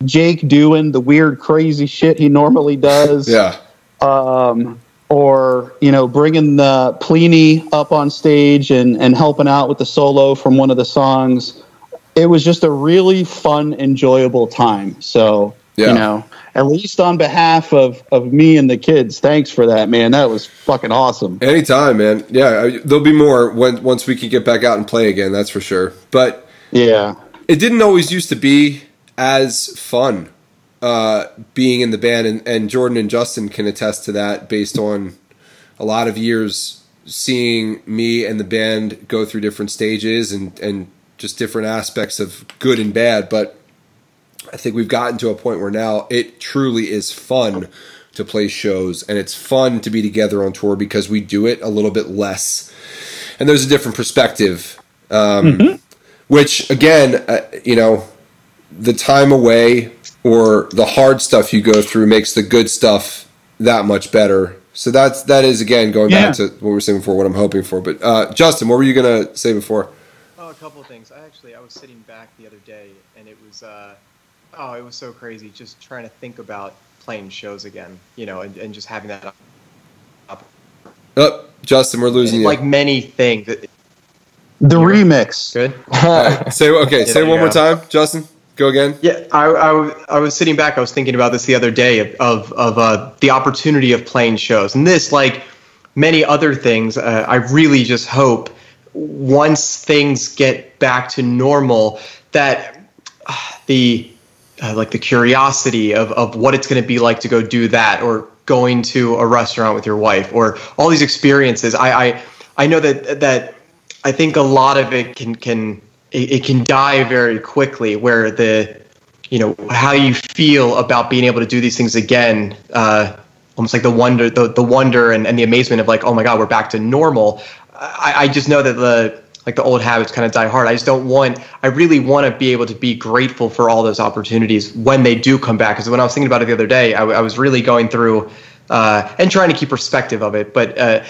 Speaker 3: jake doing the weird crazy shit he normally does.
Speaker 1: Yeah.
Speaker 3: Um, or you know bringing the Plini up on stage and and helping out with the solo from one of the songs. It was just a really fun enjoyable time. So Yeah. You know, at least on behalf of of me and the kids, thanks for that, man. That was fucking awesome.
Speaker 1: Anytime, man. Yeah, there'll be more when once we can get back out and play again. That's for sure. But
Speaker 3: yeah,
Speaker 1: it didn't always used to be as fun uh, being in the band, and, and Jordan and Justin can attest to that based on a lot of years seeing me and the band go through different stages and and just different aspects of good and bad, but I think we've gotten to a point where now it truly is fun to play shows and it's fun to be together on tour because we do it a little bit less. And there's a different perspective um, mm-hmm. which again uh, you know the time away or the hard stuff you go through makes the good stuff that much better. So that's that is again going yeah. back to what we were saying before what i'm hoping for. But uh, justin what were you going to say before?
Speaker 5: Oh a couple of things. I actually i was sitting back the other day and it was uh, oh, it was so crazy just trying to think about playing shows again, you know, and, and just having that.
Speaker 1: Up. Oh, Justin, we're losing
Speaker 5: like you. Like many things.
Speaker 3: The remix.
Speaker 5: Good.
Speaker 1: right. Say okay. Say one more time, Justin. Go again.
Speaker 5: Yeah, I, I, I, was sitting back. I was thinking about this the other day of of, of uh, the opportunity of playing shows, and this, like many other things, uh, I really just hope once things get back to normal that uh, the uh, like the curiosity of, of what it's going to be like to go do that or going to a restaurant with your wife or all these experiences. I i, I know that that i think a lot of it can can it, can die very quickly where the you know how you feel about being able to do these things again uh, almost like the wonder the, the wonder and, and the amazement of like oh my god we're back to normal. I, I just know that the like the old habits kind of die hard. I just don't want. I really want to be able to be grateful for all those opportunities when they do come back. Because when I was thinking about it the other day, I, I was really going through uh, and trying to keep perspective of it. But uh,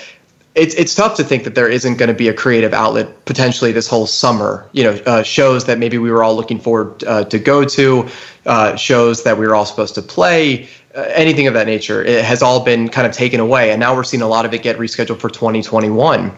Speaker 5: it's it's tough to think that there isn't going to be a creative outlet potentially this whole summer. You know, uh, shows that maybe we were all looking forward uh, to go to, uh, shows that we were all supposed to play. Uh, anything of that nature, it has all been kind of taken away, and now we're seeing a lot of it get rescheduled for 2021.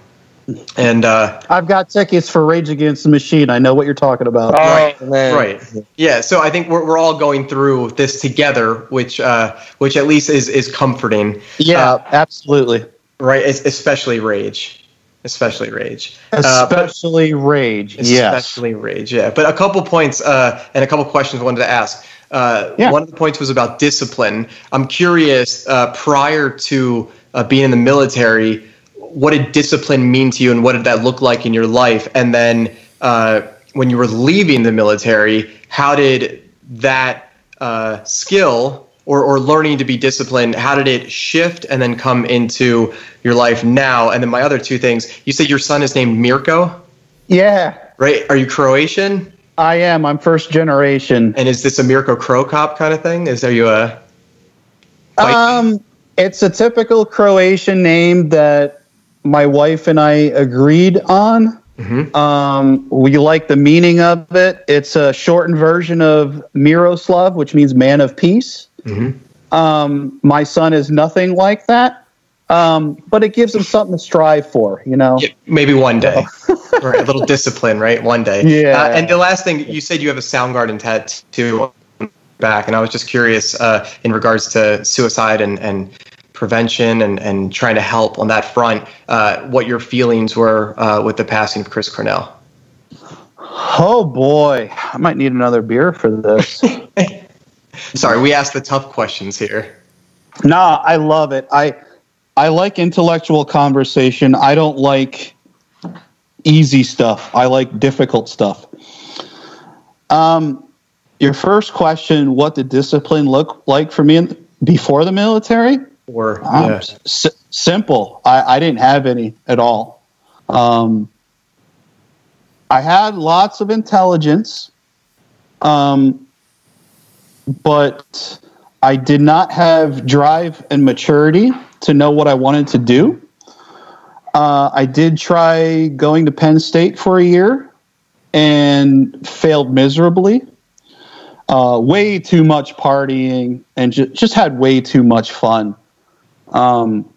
Speaker 5: And uh,
Speaker 3: I've got tickets for Rage Against the Machine. I know what you're talking about.
Speaker 5: Oh, right, man. right. Yeah. So I think we're, we're all going through this together, which uh, which at least is is comforting.
Speaker 3: Yeah, uh, absolutely.
Speaker 5: Right. Especially Rage. Especially Rage.
Speaker 3: Uh, especially Rage.
Speaker 5: Especially yes. Rage. Yeah. But a couple points uh, and a couple questions I wanted to ask. Uh, yeah. One of the points was about discipline. I'm curious. prior to being in the military what did discipline mean to you and what did that look like in your life? And then uh, when you were leaving the military, how did that uh, skill or, or learning to be disciplined, how did it shift and then come into your life now? And then my other two things, you said your son is named Mirko?
Speaker 3: Yeah.
Speaker 5: Right? Are you Croatian?
Speaker 3: I am. I'm first generation.
Speaker 5: And is this a Mirko Cro Cop kind of thing? Is there you a
Speaker 3: um, it's a typical Croatian name that my wife and I agreed on. Mm-hmm. Um, we like the meaning of it. It's a shortened version of Miroslav, which means man of peace. Mm-hmm. Um, my son is nothing like that, um, but it gives him something to strive for, you know? Yeah,
Speaker 5: maybe one day. right, a little discipline, right? One day. Yeah. Uh, and the last thing, you said you have a Soundgarden tattoo back, and I was just curious uh, in regards to suicide and, and prevention and, and trying to help on that front, uh, what your feelings were uh, with the passing of Chris Cornell.
Speaker 3: Oh boy, I might need another beer for this.
Speaker 5: Sorry, we asked the tough questions here.
Speaker 3: Nah, I love it. I I like intellectual conversation. I don't like easy stuff. I like difficult stuff. Um, your first question: What did discipline look like for me in, before the military?
Speaker 5: Or um,
Speaker 3: s- simple. I, I didn't have any at all. Um, I had lots of intelligence, um, but I did not have drive and maturity to know what I wanted to do. Uh, I did try going to Penn State for a year and failed miserably. Uh, way too much partying and ju- just had way too much fun. Um,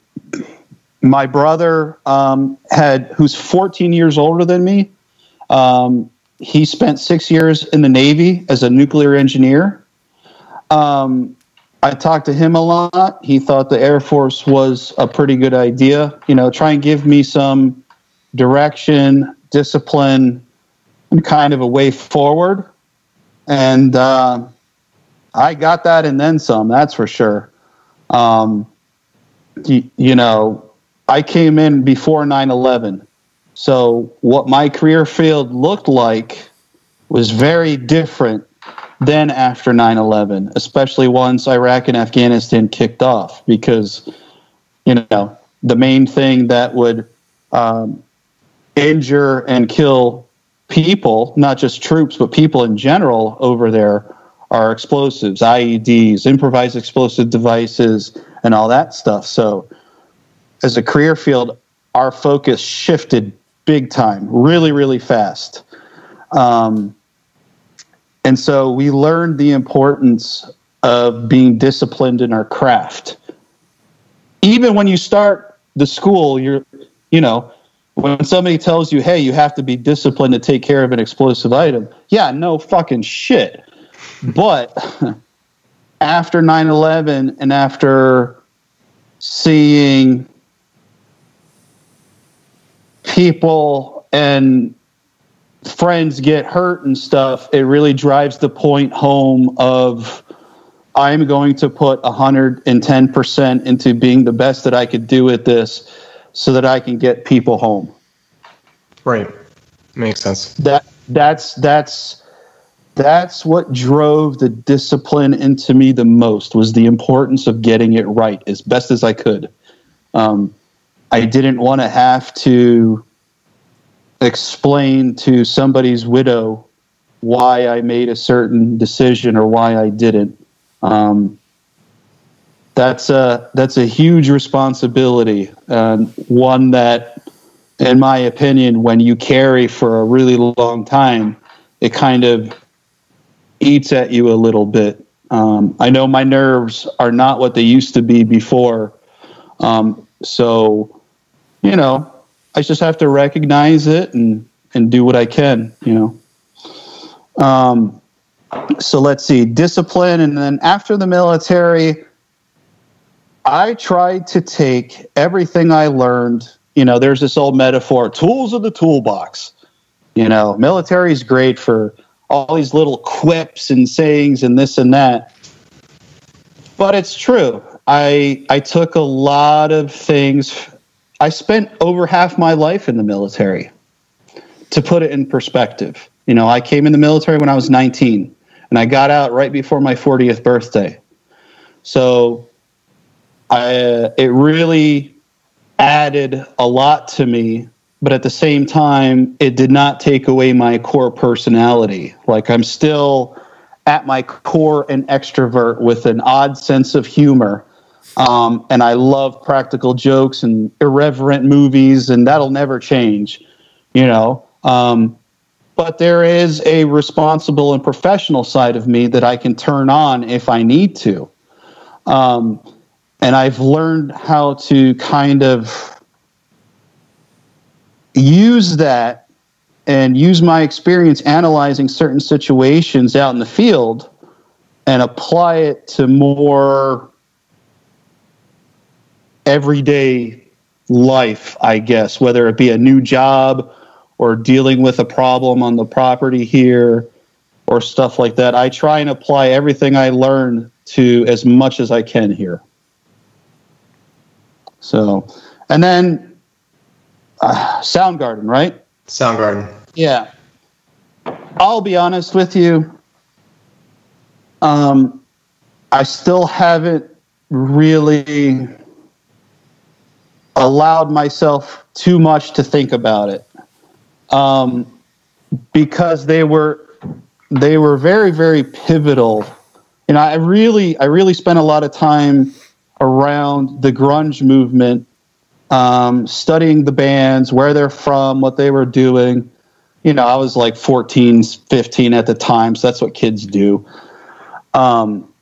Speaker 3: my brother um, had, who's 14 years older than me, um, he spent six years in the Navy as a nuclear engineer. Um, I talked to him a lot. He thought the Air Force was a pretty good idea. You know, try and give me some direction, discipline, and kind of a way forward. And uh, I got that and then some, that's for sure. Um, you, you know, I came in before 9 11. So, what my career field looked like was very different than after 9-11 especially once iraq and afghanistan kicked off because you know the main thing that would um, injure and kill people not just troops but people in general over there are explosives ieds improvised explosive devices and all that stuff so as a career field our focus shifted big time really really fast um, and so we learned the importance of being disciplined in our craft. Even when you start the school, you're, you know, when somebody tells you, hey, you have to be disciplined to take care of an explosive item, yeah, no fucking shit. but after 9 11 and after seeing people and friends get hurt and stuff, it really drives the point home of I'm going to put 110% into being the best that I could do at this so that I can get people home.
Speaker 5: Right. Makes sense.
Speaker 3: That that's that's that's what drove the discipline into me the most was the importance of getting it right as best as I could. Um, I didn't want to have to explain to somebody's widow why I made a certain decision or why I didn't. Um, that's a that's a huge responsibility and one that, in my opinion, when you carry for a really long time, it kind of eats at you a little bit. Um, I know my nerves are not what they used to be before, um, so you know I just have to recognize it and and do what I can, you know. Um, so let's see, discipline, and then after the military, I tried to take everything I learned. You know, there's this old metaphor: tools of the toolbox. You know, military is great for all these little quips and sayings and this and that. But it's true. I I took a lot of things I spent over half my life in the military. To put it in perspective, you know, I came in the military when I was 19 and I got out right before my 40th birthday. So I, uh, it really added a lot to me, but at the same time, it did not take away my core personality. Like I'm still at my core an extrovert with an odd sense of humor um, and I love practical jokes and irreverent movies, and that'll never change, you know. Um, but there is a responsible and professional side of me that I can turn on if I need to. Um, and I've learned how to kind of use that and use my experience analyzing certain situations out in the field and apply it to more everyday life, I guess, whether it be a new job or dealing with a problem on the property here or stuff like that. I try and apply everything I learn to as much as I can here. So, and then uh, Soundgarden, right?
Speaker 5: Soundgarden.
Speaker 3: Yeah. I'll be honest with you. Um, I still haven't really allowed myself too much to think about it um, because they were they were very very pivotal and i really i really spent a lot of time around the grunge movement um, studying the bands where they're from what they were doing you know i was like 14 15 at the time so that's what kids do um,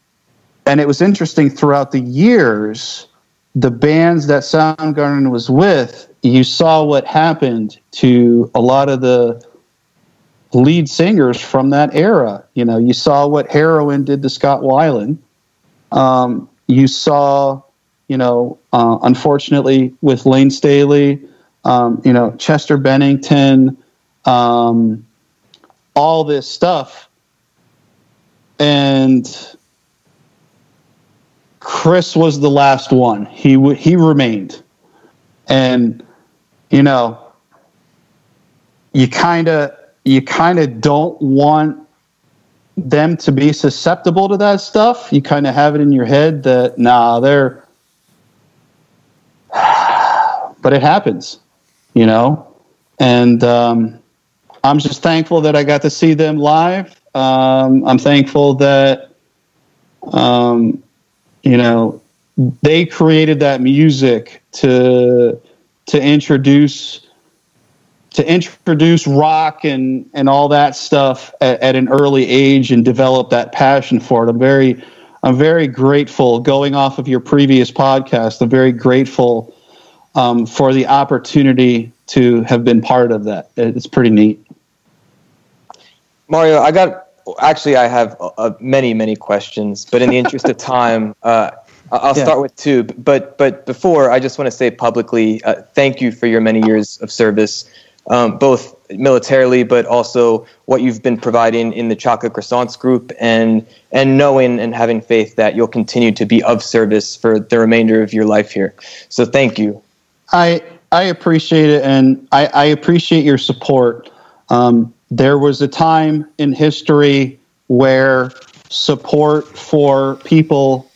Speaker 3: and it was interesting throughout the years the bands that Soundgarden was with, you saw what happened to a lot of the lead singers from that era. You know, you saw what Heroin did to Scott Weiland. Um, you saw, you know, uh, unfortunately with Layne Staley, um, you know, Chester Bennington, um, all this stuff. And Chris was the last one. He w- he remained, and you know, you kind of you kind of don't want them to be susceptible to that stuff. You kind of have it in your head that nah, they're, but it happens, you know, and um, I'm just thankful that I got to see them live. Um, I'm thankful that, um, you know, they created that music to to introduce to introduce rock and and all that stuff at, at, an early age and develop that passion for it. I'm very I'm very grateful. Going off of your previous podcast, I'm very grateful um, for the opportunity to have been part of that. It's pretty neat.
Speaker 4: Mario, I got actually I have uh, many many questions, but in the interest of time. Uh, I'll yeah. start with two, but but before I just want to say publicly, uh, thank you for your many years of service um, both militarily, but also what you've been providing in the chocolate croissants group, and and knowing and having faith that you'll continue to be of service for the remainder of your life here. So thank you.
Speaker 3: I I appreciate it, and I, I appreciate your support. Um, there was a time in history where support for people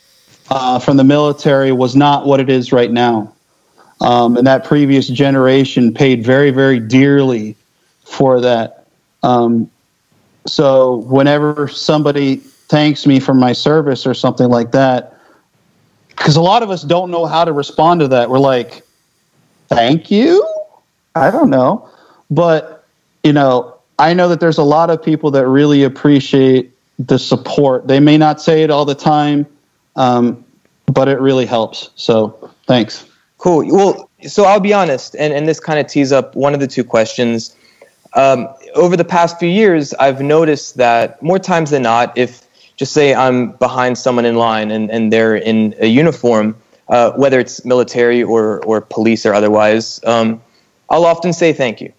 Speaker 3: uh, from the military was not what it is right now. Um, and that previous generation paid very, very dearly for that. Um, so whenever somebody thanks me for my service or something like that, because a lot of us don't know how to respond to that. We're like, thank you? I don't know. But, you know, I know that there's a lot of people that really appreciate the support. They may not say it all the time, um, but it really helps. So thanks.
Speaker 4: Cool. Well, so I'll be honest, and, and this kind of tees up one of the two questions. Um, over the past few years, I've noticed that more times than not, if just say I'm behind someone in line and, and they're in a uniform, uh, whether it's military or, or police or otherwise, um, I'll often say thank you.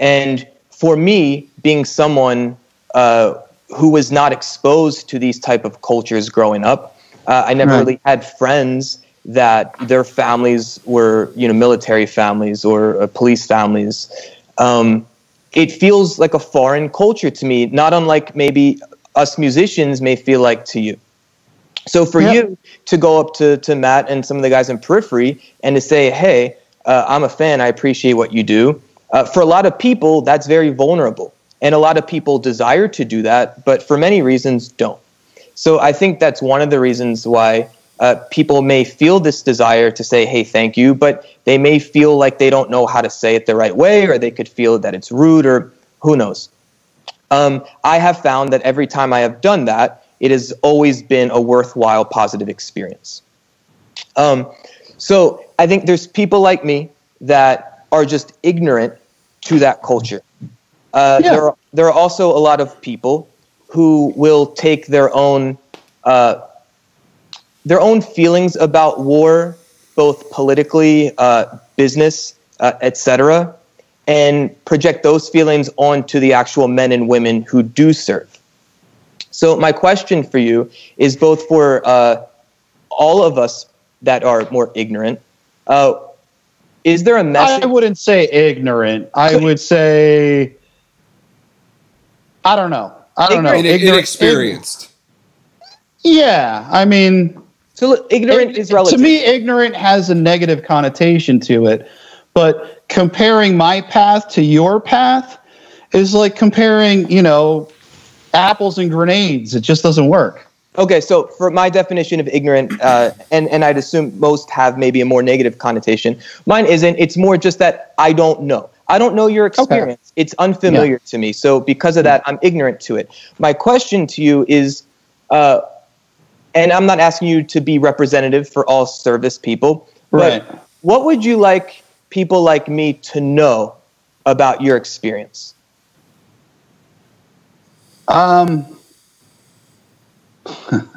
Speaker 4: And for me, being someone uh, who was not exposed to these type of cultures growing up, uh, I never right. really had friends that their families were, you know, military families or uh, police families. Um, it feels like a foreign culture to me, not unlike maybe us musicians may feel like to you. So for yep. you to go up to, to Matt and some of the guys in Periphery and to say, hey, uh, I'm a fan, I appreciate what you do. Uh, for a lot of people, that's very vulnerable. And a lot of people desire to do that, but for many reasons, don't. So I think that's one of the reasons why uh, people may feel this desire to say, hey, thank you, but they may feel like they don't know how to say it the right way, or they could feel that it's rude, or who knows. Um, I have found that every time I have done that, it has always been a worthwhile, positive experience. Um, so I think there's people like me that are just ignorant to that culture. Uh, yeah. there, are, there are also a lot of people who will take their own uh, their own feelings about war, both politically, uh, business, uh, etc., and project those feelings onto the actual men and women who do serve. So, my question for you is both for uh, all of us that are more ignorant. Uh, is there a message?
Speaker 3: I wouldn't say ignorant. I would say, I don't know. I don't
Speaker 1: ignorant, know. Ignorant, inexperienced.
Speaker 3: Yeah, I mean,
Speaker 4: so ignorant it, is relative.
Speaker 3: To me, ignorant has a negative connotation to it. But comparing my path to your path is like comparing, you know, apples and grenades. It just doesn't work.
Speaker 4: Okay, so for my definition of ignorant, uh, and and I'd assume most have maybe a more negative connotation. Mine isn't. It's more just that I don't know. I don't know your experience. Okay. It's unfamiliar yeah. to me. So because of that, I'm ignorant to it. My question to you is, uh, and I'm not asking you to be representative for all service people,
Speaker 3: right.
Speaker 4: but what would you like people like me to know about your experience?
Speaker 3: Um,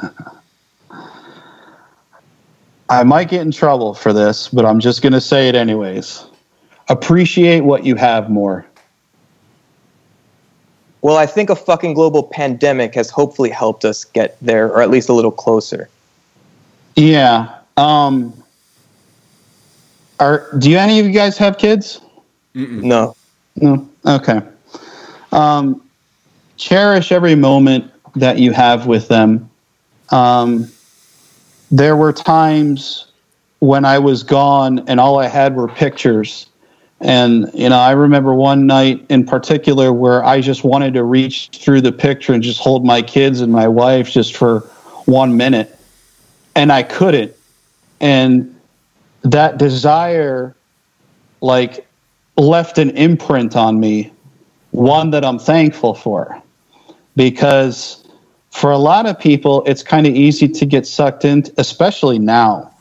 Speaker 3: I might get in trouble for this, but I'm just going to say it anyways. Appreciate what you have more.
Speaker 4: Well, I think a fucking global pandemic has hopefully helped us get there, or at least a little closer.
Speaker 3: Yeah. Um, are do you any of you guys have kids?
Speaker 4: Mm-mm. No.
Speaker 3: No. Okay. Um, cherish every moment that you have with them. Um, there were times when I was gone and all I had were pictures. And, you know, I remember one night in particular where I just wanted to reach through the picture and just hold my kids and my wife just for one minute. And I couldn't. And that desire, like, left an imprint on me, one that I'm thankful for. Because for a lot of people, it's kind of easy to get sucked in, especially now.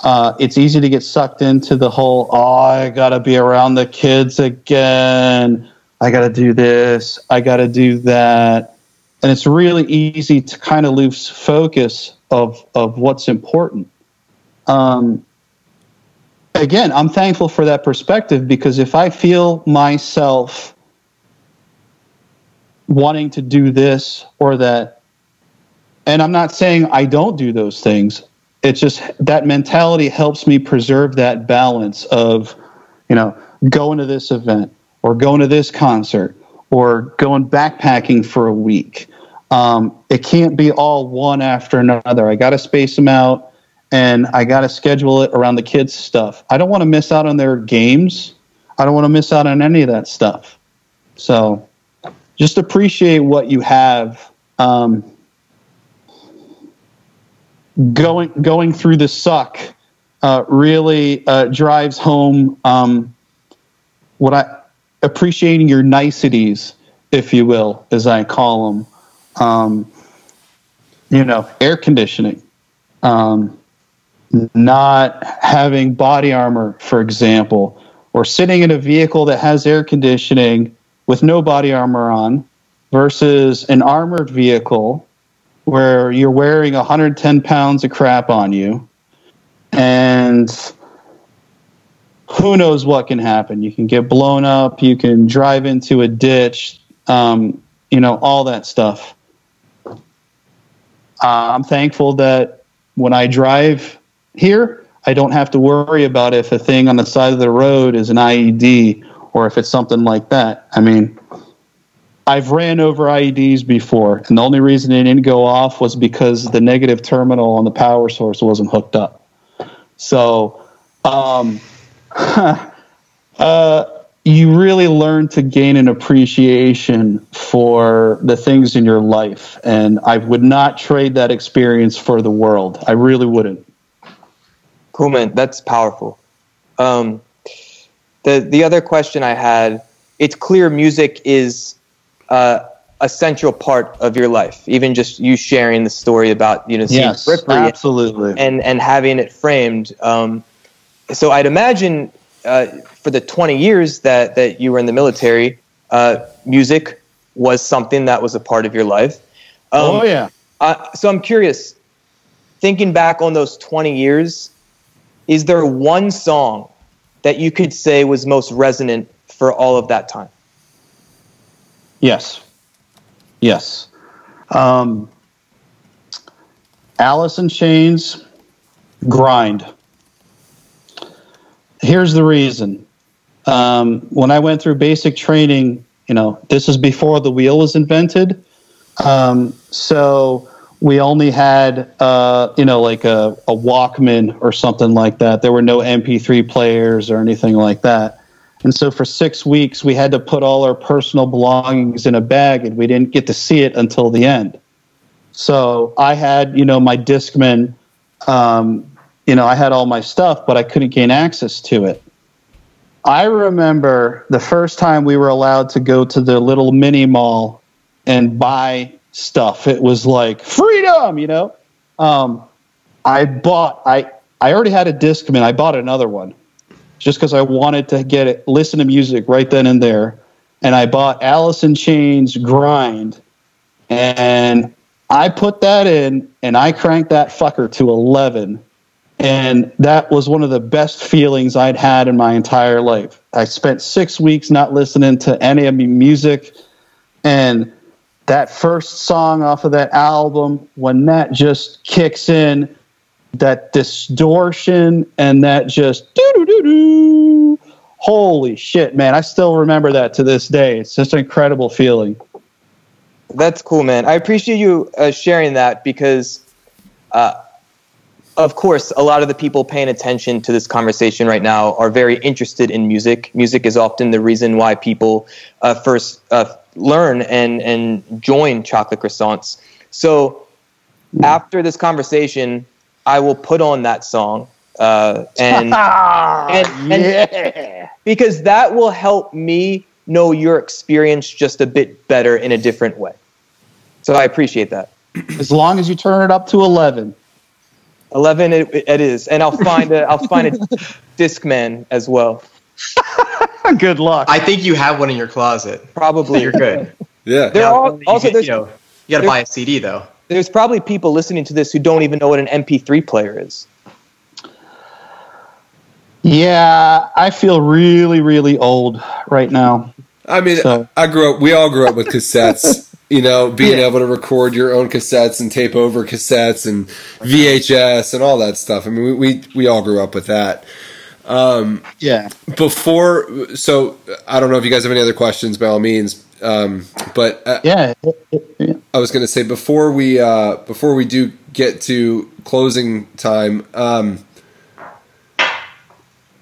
Speaker 3: Uh, it's easy to get sucked into the whole, oh, I got to be around the kids again. I got to do this. I got to do that. And it's really easy to kind of lose focus of, of what's important. Um, again, I'm thankful for that perspective because if I feel myself wanting to do this or that, and I'm not saying I don't do those things, it's just that mentality helps me preserve that balance of, you know, going to this event or going to this concert or going backpacking for a week. Um, it can't be all one after another. I got to space them out and I got to schedule it around the kids' stuff. I don't want to miss out on their games. I don't want to miss out on any of that stuff. So just appreciate what you have. Um, going going through the suck uh, really uh, drives home um, what I appreciating your niceties, if you will, as I call them. Um, you know, air conditioning, um, not having body armor, for example, or sitting in a vehicle that has air conditioning with no body armor on, versus an armored vehicle where you're wearing 110 pounds of crap on you. And who knows what can happen. You can get blown up. You can drive into a ditch. Um, you know all that stuff. Uh, i'm thankful that when i drive here i don't have to worry about if a thing on the side of the road is an ied or if it's something like that i mean I've ran over IEDs before, and the only reason they didn't go off was because the negative terminal on the power source wasn't hooked up. So, um, uh, you really learn to gain an appreciation for the things in your life, and I would not trade that experience for the world. I really wouldn't.
Speaker 4: Cool, man. That's powerful. Um, the the other question I had: It's clear music is uh, a central part of your life. Even just you sharing the story about you know
Speaker 3: yes, absolutely,
Speaker 4: and and having it framed. Um, so I'd imagine uh, for the 20 years that that you were in the military, uh, music was something that was a part of your life.
Speaker 3: Um, oh yeah.
Speaker 4: Uh, so I'm curious, thinking back on those 20 years, is there one song that you could say was most resonant for all of that time?
Speaker 3: Yes. Yes. Um, Alice in Chains, grind. Here's the reason. Um, when I went through basic training, you know, this is before the wheel was invented. Um, so we only had, uh, you know, like a, a Walkman or something like that. There were no MP3 players or anything like that. And so for six weeks, we had to put all our personal belongings in a bag and we didn't get to see it until the end. So I had, you know, my Discman, um, you know, I had all my stuff, but I couldn't gain access to it. I remember the first time we were allowed to go to the little mini mall and buy stuff. It was like freedom, you know. Um, I bought. I I already had a disc Discman. I bought another one just because I wanted to get it, listen to music right then and there. And I bought Alice in Chains Grind. And I put that in and I cranked that fucker to 11. And that was one of the best feelings I'd had in my entire life. I spent six weeks not listening to any of my music. And that first song off of that album, when that just kicks in, that distortion and that just doo doo doo doo. Holy shit, man. I still remember that to this day. It's just an incredible feeling.
Speaker 4: That's cool, man. I appreciate you uh, sharing that because, uh, of course, a lot of the people paying attention to this conversation right now are very interested in music. Music is often the reason why people uh, first uh, learn and, and join chocolate croissants. So, after this conversation, I will put on that song. Uh, and, and, and
Speaker 3: yeah.
Speaker 4: because that will help me know your experience just a bit better in a different way. So I appreciate that.
Speaker 3: As long as you turn it up to 11.
Speaker 4: 11 it, it is and i'll find a i'll find a discman as well
Speaker 3: Good luck.
Speaker 5: I think you have one in your closet.
Speaker 4: probably
Speaker 5: You're good.
Speaker 1: Yeah.
Speaker 4: There
Speaker 5: Now,
Speaker 4: are also
Speaker 5: get-
Speaker 4: there's,
Speaker 5: you know, you got to buy a CD though.
Speaker 4: there's probably people listening to this who don't even know what an mp3 player is
Speaker 3: yeah, I feel really, really old right now.
Speaker 1: I mean,
Speaker 3: So-
Speaker 1: I grew up. We all grew up with cassettes. You know, being
Speaker 3: Yeah.
Speaker 1: able to record your own cassettes and tape over cassettes and VHS and all that stuff. I mean, we we, we all grew up with that.
Speaker 3: Yeah.
Speaker 1: Before, so I don't know if you guys have any other questions. By all means, um, but uh,
Speaker 3: Yeah. yeah.
Speaker 1: I was going to say before we uh, before we do get to closing time, um,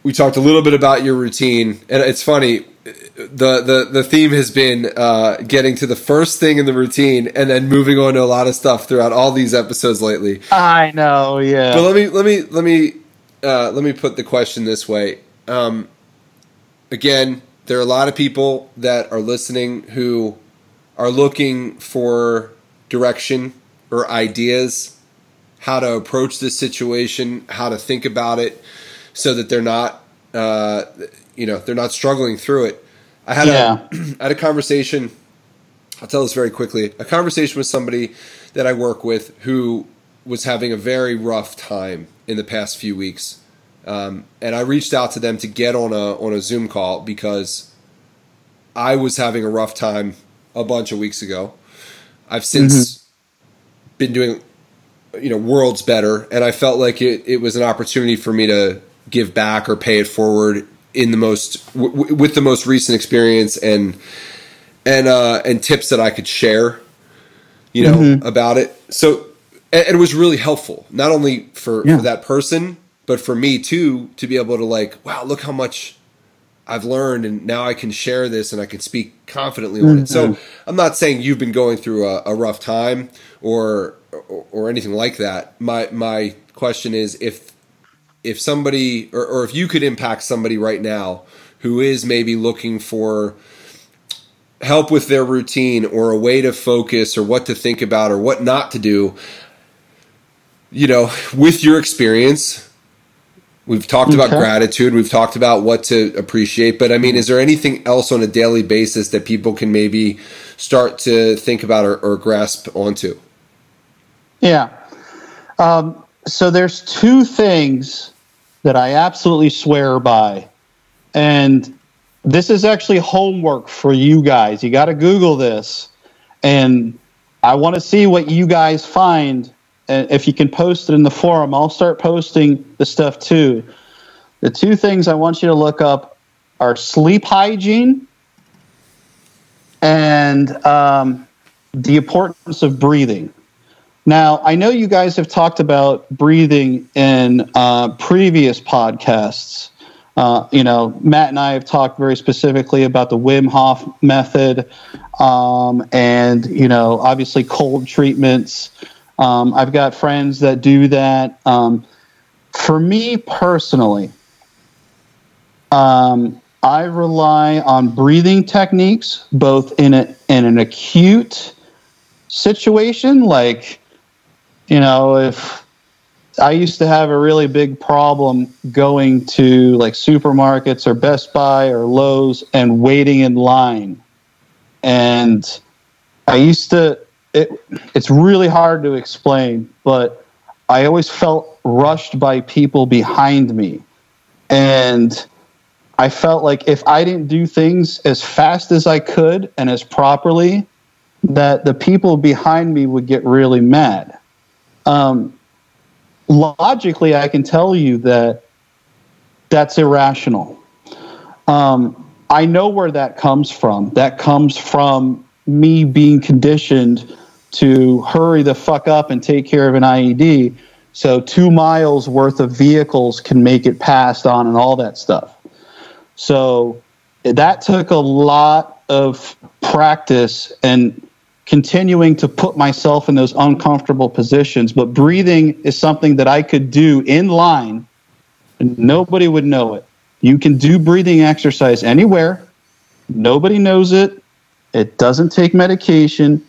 Speaker 1: we talked a little bit about your routine, and it's funny. the the The theme has been uh, getting to the first thing in the routine, and then moving on to a lot of stuff throughout all these episodes lately.
Speaker 3: I know, yeah.
Speaker 1: But let me let me let me uh, let me put the question this way. Um, again, there are a lot of people that are listening who are looking for direction or ideas, how to approach this situation, how to think about it, so that they're not, uh, you know, they're not struggling through it. I had
Speaker 3: Yeah.
Speaker 1: a I had a conversation. I'll tell this very quickly. A conversation with somebody that I work with who was having a very rough time in the past few weeks, um, and I reached out to them to get on a on a Zoom call because I was having a rough time a bunch of weeks ago. I've since been doing, you know, worlds better, and I felt like it, it was an opportunity for me to give back or pay it forward in the most w- w- with the most recent experience and and uh, and tips that I could share, you know, about it. So and, it was really helpful, not only for,
Speaker 3: Yeah.
Speaker 1: for that person, but for me too, to be able to like, wow, look how much I've learned, and now I can share this and I can speak confidently on it. So mm-hmm. I'm not saying you've been going through a, a rough time or, or or anything like that. My my question is if if somebody or, or if you could impact somebody right now who is maybe looking for help with their routine or a way to focus or what to think about or what not to do you know with your experience we've talked about gratitude we've talked about what to appreciate but i mean is there anything else on a daily basis that people can maybe start to think about or, or grasp onto
Speaker 3: Yeah. Um, so there's two things that I absolutely swear by. And this is actually homework for you guys. You got to Google this. And I want to see what you guys find. And if you can post it in the forum, I'll start posting the stuff too. The two things I want you to look up are sleep hygiene and um, the importance of breathing. Now, I know you guys have talked about breathing in uh, previous podcasts. Uh, you know, Matt and I have talked very specifically about the Wim Hof method um, and, you know, obviously cold treatments. Um, I've got friends that do that. Um, for me personally, um, I rely on breathing techniques both in, a, in an acute situation, like you know, if I used to have a really big problem going to like supermarkets or Best Buy or Lowe's and waiting in line. And I used to it it's really hard to explain, but I always felt rushed by people behind me. And I felt like if I didn't do things as fast as I could and as properly, that the people behind me would get really mad. Um, logically, I can tell you that that's irrational. Um, I know where that comes from. That comes from me being conditioned to hurry the fuck up and take care of an IED so two miles worth of vehicles can make it past on and all that stuff. So that took a lot of practice and continuing to put myself in those uncomfortable positions. But breathing is something that I could do in line and nobody would know it. You can do breathing exercise anywhere. Nobody knows it. It doesn't take medication.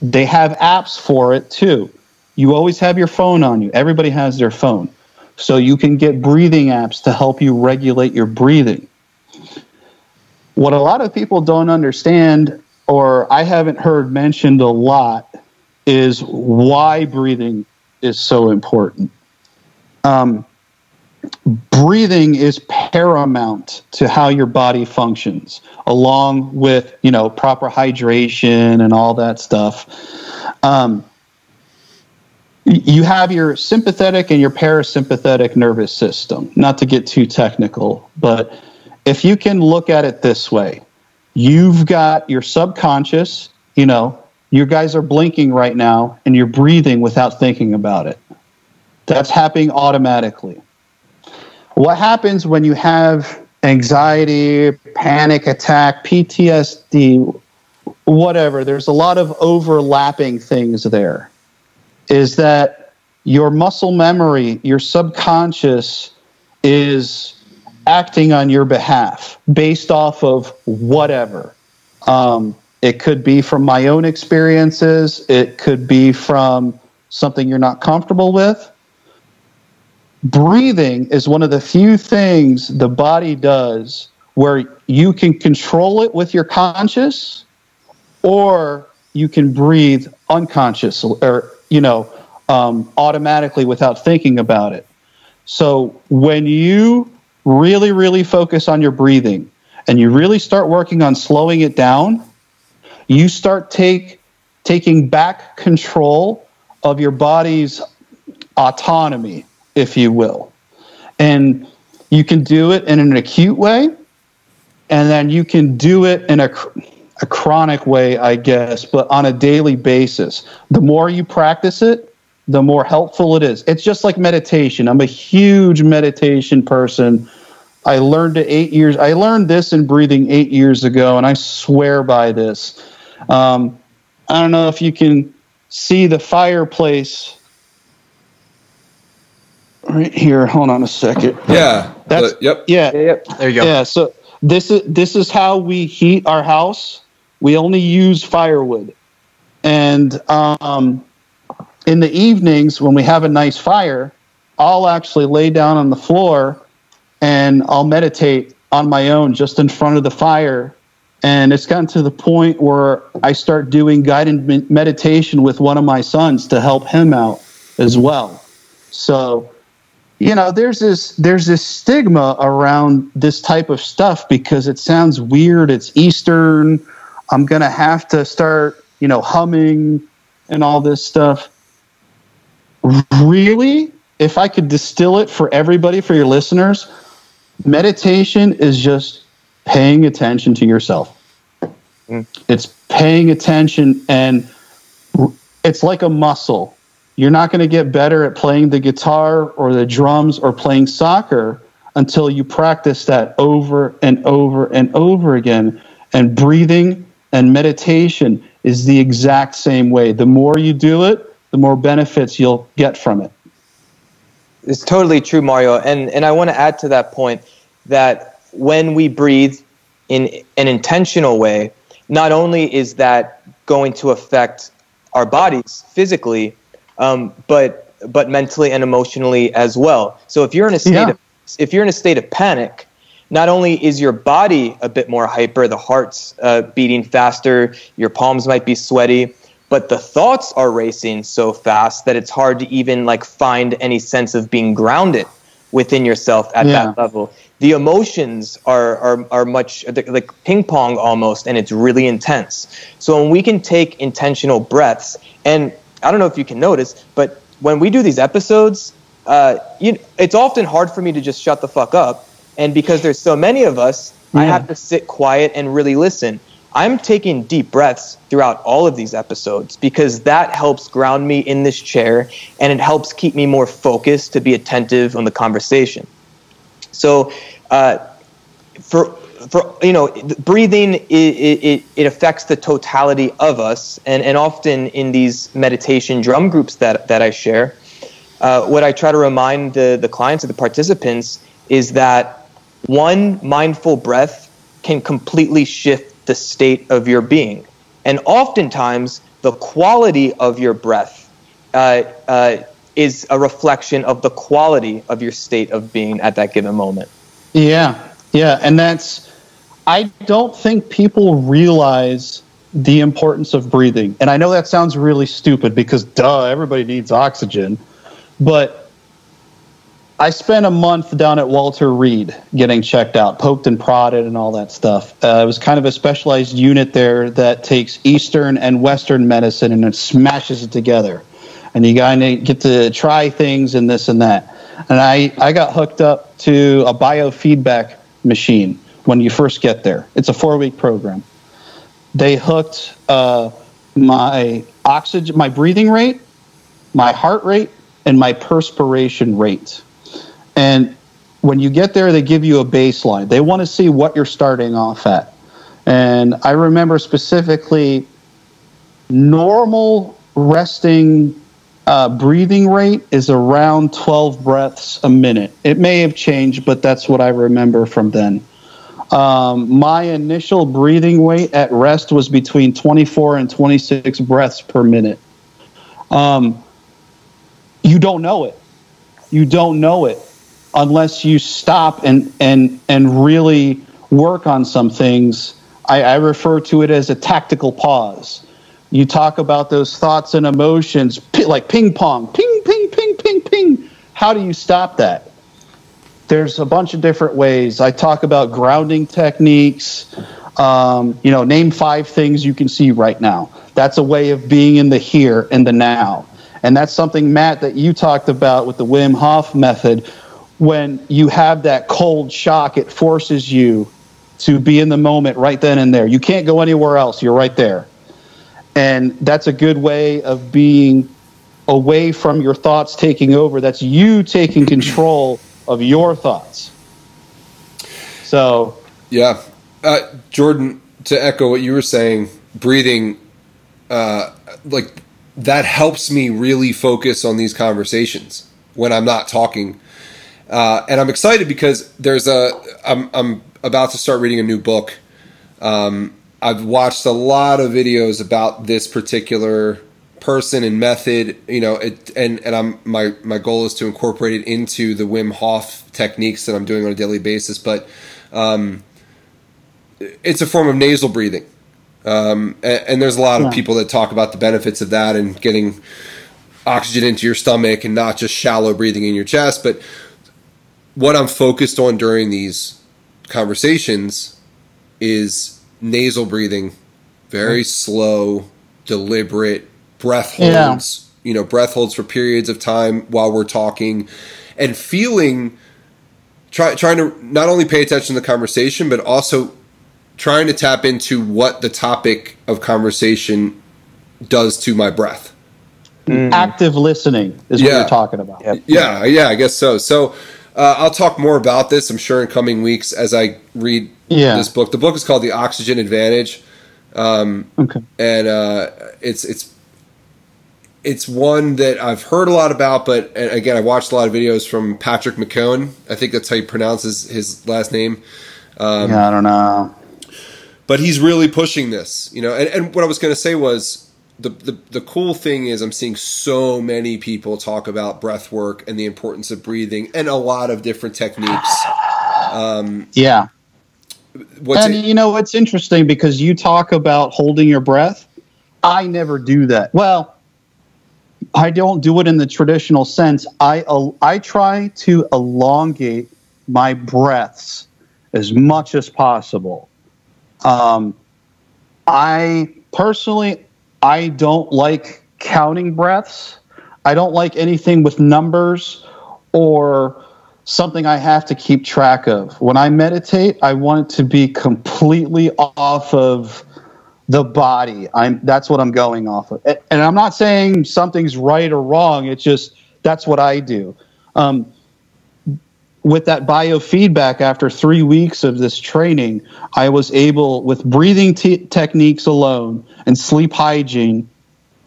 Speaker 3: They have apps for it too. You always have your phone on you. Everybody has their phone. So you can get breathing apps to help you regulate your breathing. What a lot of people don't understand, or I haven't heard mentioned a lot, is why breathing is so important. Um, breathing is paramount to how your body functions along with you know proper hydration and all that stuff. Um, you have your sympathetic and your parasympathetic nervous system not to get too technical but if you can look at it this way you've got your subconscious you know you guys are blinking right now and you're breathing without thinking about it. That's happening automatically what happens when you have anxiety, panic attack, PTSD, whatever, there's a lot of overlapping things there. Is that your muscle memory, your subconscious is acting on your behalf based off of whatever. Um, it could be from my own experiences, it could be from something you're not comfortable with breathing is one of the few things the body does where you can control it with your conscious or you can breathe unconscious or you know um, automatically without thinking about it. So when you really really focus on your breathing and you really start working on slowing it down you start take taking back control of your body's autonomy if you will. And you can do it in an acute way, and then you can do it in a, a chronic way, I guess, but on a daily basis. The more you practice it, the more helpful it is. It's just like meditation. I'm a huge meditation person. I learned it eight years. I learned this in breathing eight years ago, and I swear by this. Um, I don't know if you can see the fireplace right here. Hold on a second.
Speaker 1: Yeah.
Speaker 3: That's
Speaker 1: yep.
Speaker 3: Yeah.
Speaker 4: Yep.
Speaker 5: There you go.
Speaker 3: Yeah. So this is this is how we heat our house. We only use firewood, and um, in the evenings when we have a nice fire, I'll actually lay down on the floor and I'll meditate on my own just in front of the fire. And it's gotten to the point where I start doing guided meditation with one of my sons to help him out as well. So you know there's this there's this stigma around this type of stuff because it sounds weird. It's eastern. I'm going to have to start you know humming and all this stuff. Really? If i could distill it for everybody for your listeners meditation is just paying attention to yourself. Mm. it's paying attention and it's like a muscle you're not going to get better at playing the guitar or the drums or playing soccer until you practice that over and over and over again. And breathing and meditation is the exact same way. The more you do it, the more benefits you'll get from it.
Speaker 4: It's totally true, Mario. And and I want to add to that point that when we breathe in an intentional way, not only is that going to affect our bodies physically, um, but but mentally and emotionally as well. So if you're in a state yeah. of if you're in a state of panic, not only is your body a bit more hyper, the heart's uh, beating faster, your palms might be sweaty, but the thoughts are racing so fast that it's hard to even like find any sense of being grounded within yourself at yeah. that level. The emotions are, are, are much like ping pong almost, and it's really intense. So when we can take intentional breaths, and I don't know if you can notice, but when we do these episodes, uh, you, it's often hard for me to just shut the fuck up. And because there's so many of us, yeah. I have to sit quiet and really listen. I'm taking deep breaths throughout all of these episodes because that helps ground me in this chair and it helps keep me more focused to be attentive on the conversation. So, uh, for for you know, breathing it, it, it affects the totality of us, and and often in these meditation drum groups that that I share, uh, what I try to remind the the clients or the participants is that one mindful breath can completely shift the state of your being. And oftentimes, the quality of your breath uh, uh, is a reflection of the quality of your state of being at that given moment.
Speaker 3: Yeah, yeah. And that's, I don't think people realize the importance of breathing. And I know that sounds really stupid because, duh, everybody needs oxygen. But I spent a month down at Walter Reed getting checked out, poked and prodded, and all that stuff. Uh, it was kind of a specialized unit there that takes Eastern and Western medicine and it smashes it together. And you of get to try things and this and that. And I, I got hooked up to a biofeedback machine when you first get there. It's a four week program. They hooked uh, my oxygen, my breathing rate, my heart rate, and my perspiration rate and when you get there, they give you a baseline. They want to see what you're starting off at. And I remember specifically normal resting uh, breathing rate is around 12 breaths a minute. It may have changed, but that's what I remember from then. Um, my initial breathing rate at rest was between 24 and 26 breaths per minute. Um, you don't know it. You don't know it unless you stop and and and really work on some things. I, I refer to it as a tactical pause. You talk about those thoughts and emotions like ping pong, ping, ping, ping, ping, ping. How do you stop that? There's a bunch of different ways. I talk about grounding techniques. Um, you know, name five things you can see right now. That's a way of being in the here and the now. And that's something, Matt, that you talked about with the Wim Hof method, when you have that cold shock, it forces you to be in the moment right then and there. You can't go anywhere else. You're right there. And that's a good way of being away from your thoughts taking over. That's you taking control of your thoughts. So,
Speaker 1: yeah. Uh, Jordan, to echo what you were saying, breathing, uh, like that helps me really focus on these conversations when I'm not talking uh, and I'm excited because there's a I'm I'm about to start reading a new book. Um, I've watched a lot of videos about this particular person and method, you know, it, and and I'm my my goal is to incorporate it into the Wim Hof techniques that I'm doing on a daily basis. But um, it's a form of nasal breathing, um, and, and, there's a lot of people that talk about the benefits of that and getting oxygen into your stomach and not just shallow breathing in your chest, but what I'm focused on during these conversations is nasal breathing, very slow, deliberate breath holds. Yeah. You know, breath holds for periods of time while we're talking, and feeling. Try, trying to not only pay attention to the conversation, but also trying to tap into what the topic of conversation does to my breath.
Speaker 3: Mm. Active listening is yeah. what you're talking about.
Speaker 1: Yep. Yeah, yeah, I guess so. So uh, I'll talk more about this, I'm sure, in coming weeks as I read yeah. this book. The book is called The Oxygen Advantage, um, okay. and uh, it's it's it's one that I've heard a lot about. But again, I watched a lot of videos from Patrick McKeown. I think that's how he pronounces his last name.
Speaker 3: Um, yeah, I don't know.
Speaker 1: But he's really pushing this, you know. And, and what I was going to say was the, the the cool thing is I'm seeing so many people talk about breath work and the importance of breathing and a lot of different techniques. Um,
Speaker 3: yeah. and it? you know it's interesting because you talk about holding your breath. I never do that. Well, I don't do it in the traditional sense. I I try to elongate my breaths as much as possible. Um, I personally I don't like counting breaths. I don't like anything with numbers or something I have to keep track of. When I meditate, I want it to be completely off of the body. I'm that's what I'm going off of. And I'm not saying something's right or wrong. It's just that's what I do. Um, with that biofeedback after three weeks of this training, I was able, with breathing techniques alone and sleep hygiene,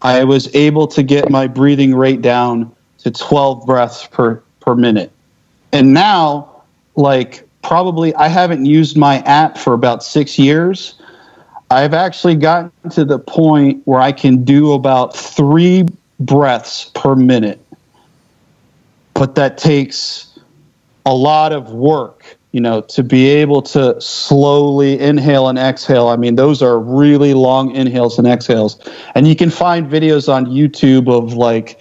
Speaker 3: I was able to get my breathing rate down to 12 breaths per, per minute. And now, like, probably I haven't used my app for about six years. I've actually gotten to the point where I can do about three breaths per minute. But that takes a lot of work, you know, to be able to slowly inhale and exhale. I mean, those are really long inhales and exhales. And you can find videos on YouTube of like,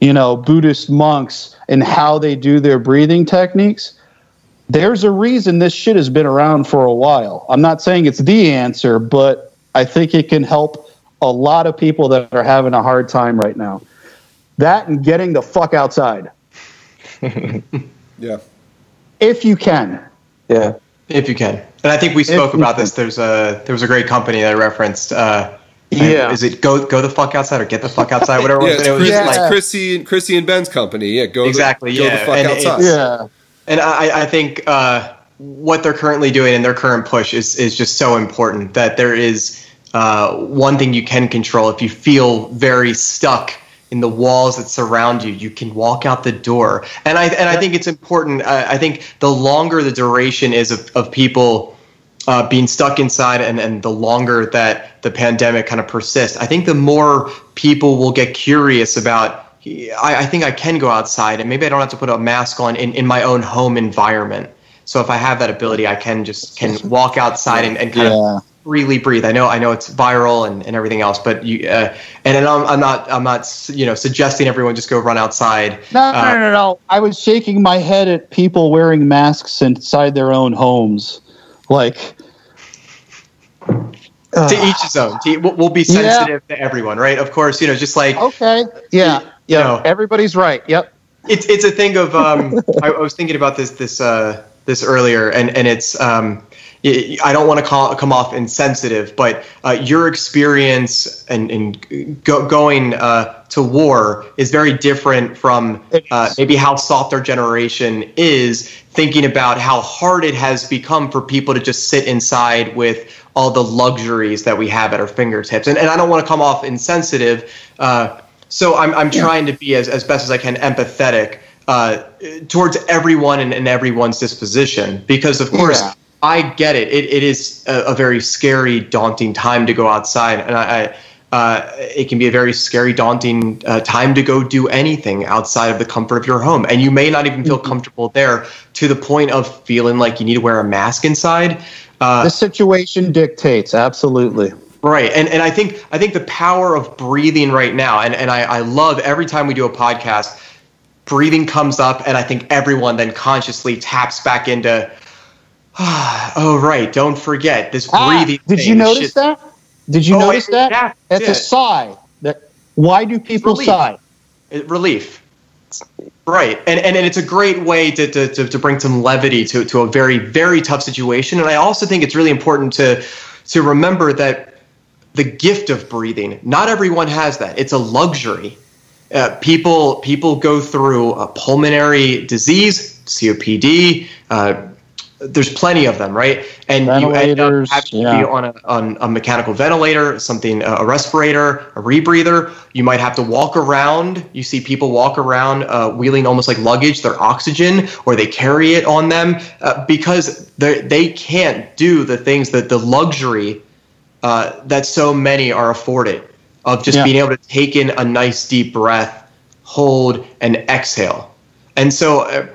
Speaker 3: you know, Buddhist monks and how they do their breathing techniques. There's a reason this shit has been around for a while. I'm not saying it's the answer, but I think it can help a lot of people that are having a hard time right now. That and getting the fuck outside.
Speaker 1: Yeah.
Speaker 3: If you can.
Speaker 4: Yeah.
Speaker 5: If you can. And I think we spoke about this. There's a there was a great company that I referenced. Uh,
Speaker 3: Yeah.
Speaker 5: Is it go go the fuck outside or get the fuck outside? Whatever.
Speaker 1: Yeah,
Speaker 5: it was.
Speaker 1: it's,
Speaker 5: it was
Speaker 1: Chris,
Speaker 3: Yeah.
Speaker 5: like
Speaker 1: Chrissy and Chrissy and Ben's company. Yeah, go
Speaker 5: Exactly,
Speaker 1: The, go the fuck
Speaker 5: And
Speaker 1: outside.
Speaker 3: Yeah.
Speaker 5: And I, I think uh, what they're currently doing and their current push is, is just so important that there is uh, one thing you can control. If you feel very stuck in the walls that surround you, you can walk out the door. And I and I think it's important. Uh, I think the longer the duration is of, of people uh, being stuck inside and, and the longer that the pandemic kind of persists, I think the more people will get curious about I, I think I can go outside and maybe I don't have to put a mask on in, in my own home environment. So if I have that ability, I can just can walk outside and, and kind
Speaker 3: Yeah.
Speaker 5: of freely breathe. I know I know it's viral and, and everything else, but you uh, and, and I'm, I'm not I'm not you know suggesting everyone just go run outside.
Speaker 3: No,
Speaker 5: Uh,
Speaker 3: no, no, no. I was shaking my head at people wearing masks inside their own homes. Like,
Speaker 5: to each his own. To, we'll, we'll be
Speaker 3: Yeah.
Speaker 5: sensitive to everyone, right? Of course, you know, just like
Speaker 3: okay. Yeah. Yeah.
Speaker 5: No.
Speaker 3: Everybody's right. Yep.
Speaker 5: it's it's a thing of um, I, I was thinking about this this uh, this earlier, and and it's um, I don't want to call come off insensitive, but uh, your experience and and go, going uh, to war is very different from uh, maybe how soft our generation is thinking about how hard it has become for people to just sit inside with all the luxuries that we have at our fingertips, and and I don't want to come off insensitive. Uh, so I'm, I'm trying to be as, as best as I can empathetic uh, towards everyone and, and everyone's disposition because of course
Speaker 3: Yeah.
Speaker 5: I get it. It, it is a, a very scary, daunting time to go outside, and I, I uh, it can be a very scary, daunting uh, time to go do anything outside of the comfort of your home, and you may not even feel comfortable there to the point of feeling like you need to wear a mask inside. Uh,
Speaker 3: The situation dictates. Absolutely.
Speaker 5: Right. And and I think I think the power of breathing right now, and, and I, I love every time we do a podcast, breathing comes up and I think everyone then consciously taps back into oh right, don't forget this
Speaker 3: Ah,
Speaker 5: breathing.
Speaker 3: did
Speaker 5: thing,
Speaker 3: you notice
Speaker 5: shit-
Speaker 3: that? Did you
Speaker 5: Oh,
Speaker 3: notice that?
Speaker 5: yeah,
Speaker 3: That's a sigh. That why do people
Speaker 5: relief.
Speaker 3: sigh?
Speaker 5: it- relief. Right. And, and and it's a great way to, to, to, to bring some levity to, to a very, very tough situation. And I also think it's really important to to remember that the gift of breathing, not everyone has that. It's a luxury. Uh, people people go through a pulmonary disease, COPD. Uh, there's plenty of them, right? And you end up having to be on a, on a mechanical ventilator, something, a respirator, a rebreather. You might have to walk around. You see people walk around uh, wheeling almost like luggage, their oxygen, or they carry it on them uh, because they they can't do the things that the luxury uh, that so many are afforded of just
Speaker 3: Yeah.
Speaker 5: being able to take in a nice deep breath, hold, and exhale. And so uh,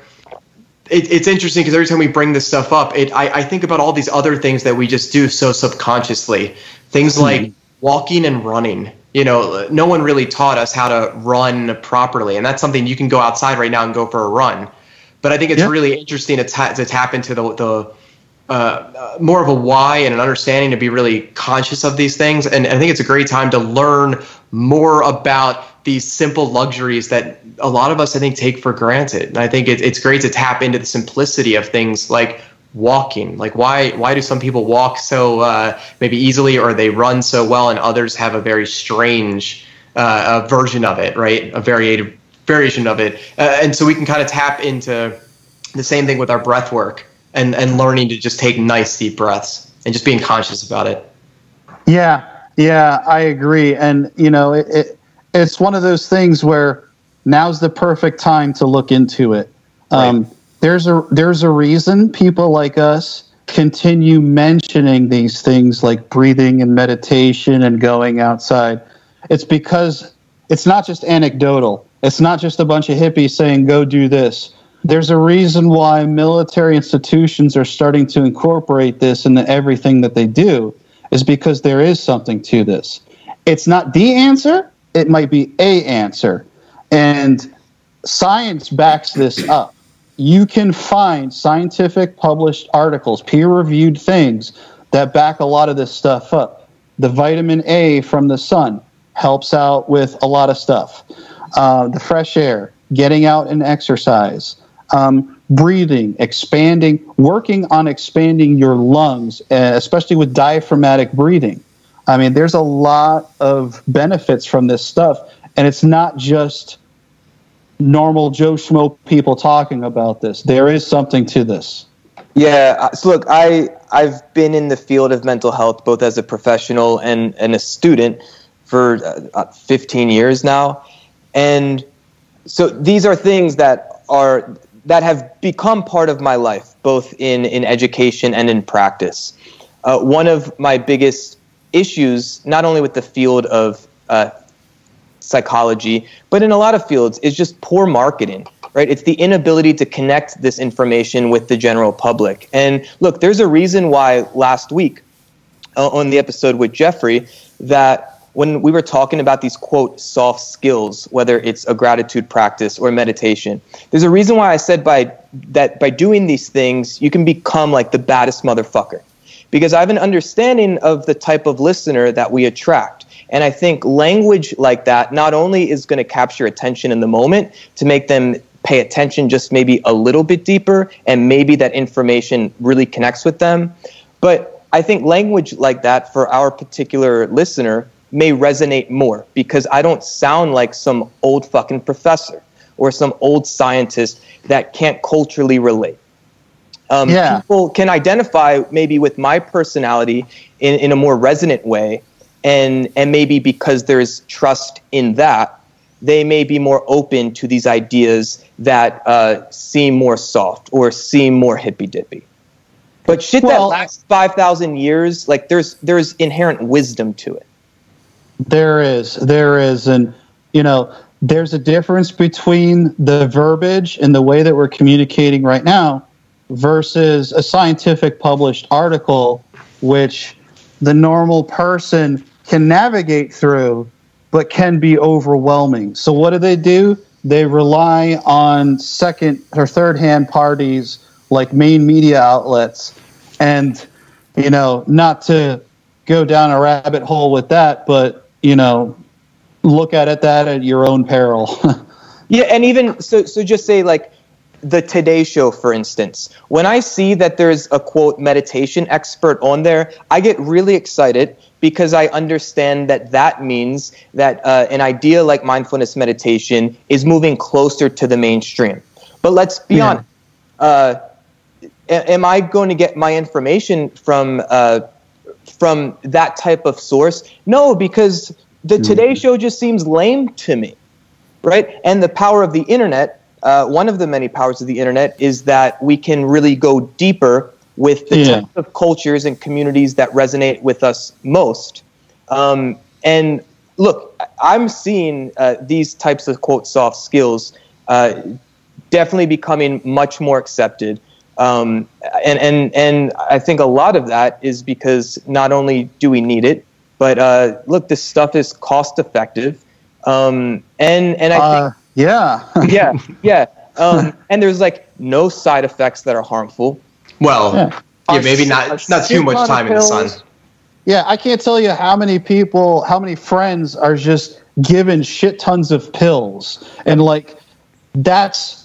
Speaker 5: it, it's interesting because every time we bring this stuff up, it I, I think about all these other things that we just do so subconsciously. Things like walking and running. You know, no one really taught us how to run properly, and that's something you can go outside right now and go for a run. But I think it's yeah. really interesting to, ta- to tap into the, the uh, more of a why and an understanding to be really conscious of these things. And I think it's a great time to learn more about these simple luxuries that a lot of us, I think, take for granted. And I think it, it's great to tap into the simplicity of things like walking. Like why why do some people walk so uh, maybe easily or they run so well, and others have a very strange uh, version of it, right? A variated variation of it, uh, and so we can kind of tap into the same thing with our breath work and and learning to just take nice deep breaths and just being conscious about it.
Speaker 3: Yeah, yeah, I agree, and you know, it, it it's one of those things where now's the perfect time to look into it. Um, right. There's a there's a reason people like us continue mentioning these things like breathing and meditation and going outside. It's because it's not just anecdotal. It's not just a bunch of hippies saying go do this. There's a reason why military institutions are starting to incorporate this into everything that they do is because there is something to this. It's not the answer, it might be a answer. And science backs this up. You can find scientific published articles, peer reviewed things that back a lot of this stuff up. The vitamin A from the sun helps out with a lot of stuff. Uh, the fresh air, getting out and exercise, um, breathing, expanding, working on expanding your lungs, uh, especially with diaphragmatic breathing. I mean, there's a lot of benefits from this stuff, and it's not just normal Joe Schmo people talking about this. There is something to this.
Speaker 4: Yeah. Uh, so look, I I've been in the field of mental health both as a professional and and a student for uh, 15 years now, and so these are things that are that have become part of my life, both in in education and in practice. Uh, one of my biggest issues, not only with the field of uh, psychology, but in a lot of fields, is just poor marketing. Right? It's the inability to connect this information with the general public. And look, there's a reason why last week uh, on the episode with Jeffrey that when we were talking about these quote soft skills, whether it's a gratitude practice or meditation, there's a reason why I said by that by doing these things, you can become like the baddest motherfucker. Because I have an understanding of the type of listener that we attract. And I think language like that not only is going to capture attention in the moment to make them pay attention just maybe a little bit deeper and maybe that information really connects with them, but I think language like that for our particular listener may resonate more because I don't sound like some old fucking professor or some old scientist that can't culturally relate. Um, yeah. People can identify maybe with my personality in, in a more resonant way and and maybe because there's trust in that they may be more open to these ideas that uh, seem more soft or seem more hippy dippy but shit well, that lasts 5000 years like there's there's inherent wisdom to it
Speaker 3: there is there is and you know there's a difference between the verbiage and the way that we're communicating right now versus a scientific published article which the normal person can navigate through, but can be overwhelming. So, what do they do? They rely on second or third hand parties like main media outlets. And, you know, not to go down a rabbit hole with that, but, you know, look at it that at your own peril.
Speaker 4: yeah. And even so, so just say like, the Today Show, for instance, when I see that there's a quote meditation expert on there, I get really excited because I understand that that means that uh, an idea like mindfulness meditation is moving closer to the mainstream. But let's be yeah. honest. Uh, am I going to get my information from uh, from that type of source? No, because the mm-hmm. Today Show just seems lame to me, right? And the power of the internet uh, one of the many powers of the internet is that we can really go deeper with the yeah. types of cultures and communities that resonate with us most. Um, and look, I'm seeing uh, these types of quote soft skills uh, definitely becoming much more accepted. Um, and, and, and I think a lot of that is because not only do we need it, But uh, look, this stuff is cost effective, um, and and I
Speaker 3: Uh,
Speaker 4: think
Speaker 3: yeah.
Speaker 4: yeah, yeah, um, and there's like no side effects that are harmful.
Speaker 5: Well,
Speaker 3: Yeah.
Speaker 5: yeah, maybe not not too much time in the sun.
Speaker 3: Yeah, I can't tell you how many people, how many friends are just given shit tons of pills. And like, that's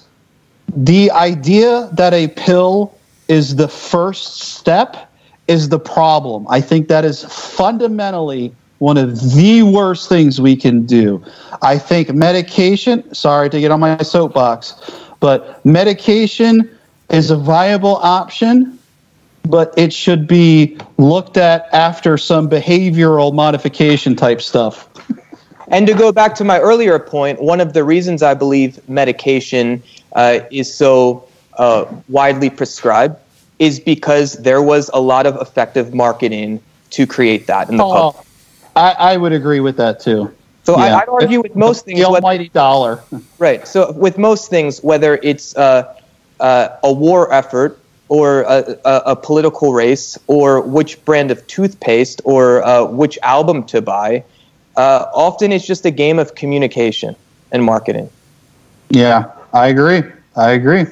Speaker 3: the idea that a pill is the first step is the problem. I think that is fundamentally one of the worst things we can do. I think medication, sorry to get on my soapbox, but medication is a viable option but it should be looked at after some behavioral modification type stuff.
Speaker 4: And to go back to my earlier point, one of the reasons I believe medication uh, is so uh, widely prescribed is because there was a lot of effective marketing to create that in the public.
Speaker 3: Oh, I, I would agree with that too.
Speaker 4: So
Speaker 3: Yeah.
Speaker 4: I, I'd argue with most things,
Speaker 3: The
Speaker 4: whether,
Speaker 3: almighty dollar.
Speaker 4: right? So with most things, whether it's uh, uh, a war effort or a, a, a political race or which brand of toothpaste or uh, which album to buy, uh, often it's just a game of communication and marketing.
Speaker 3: Yeah, I agree. I agree.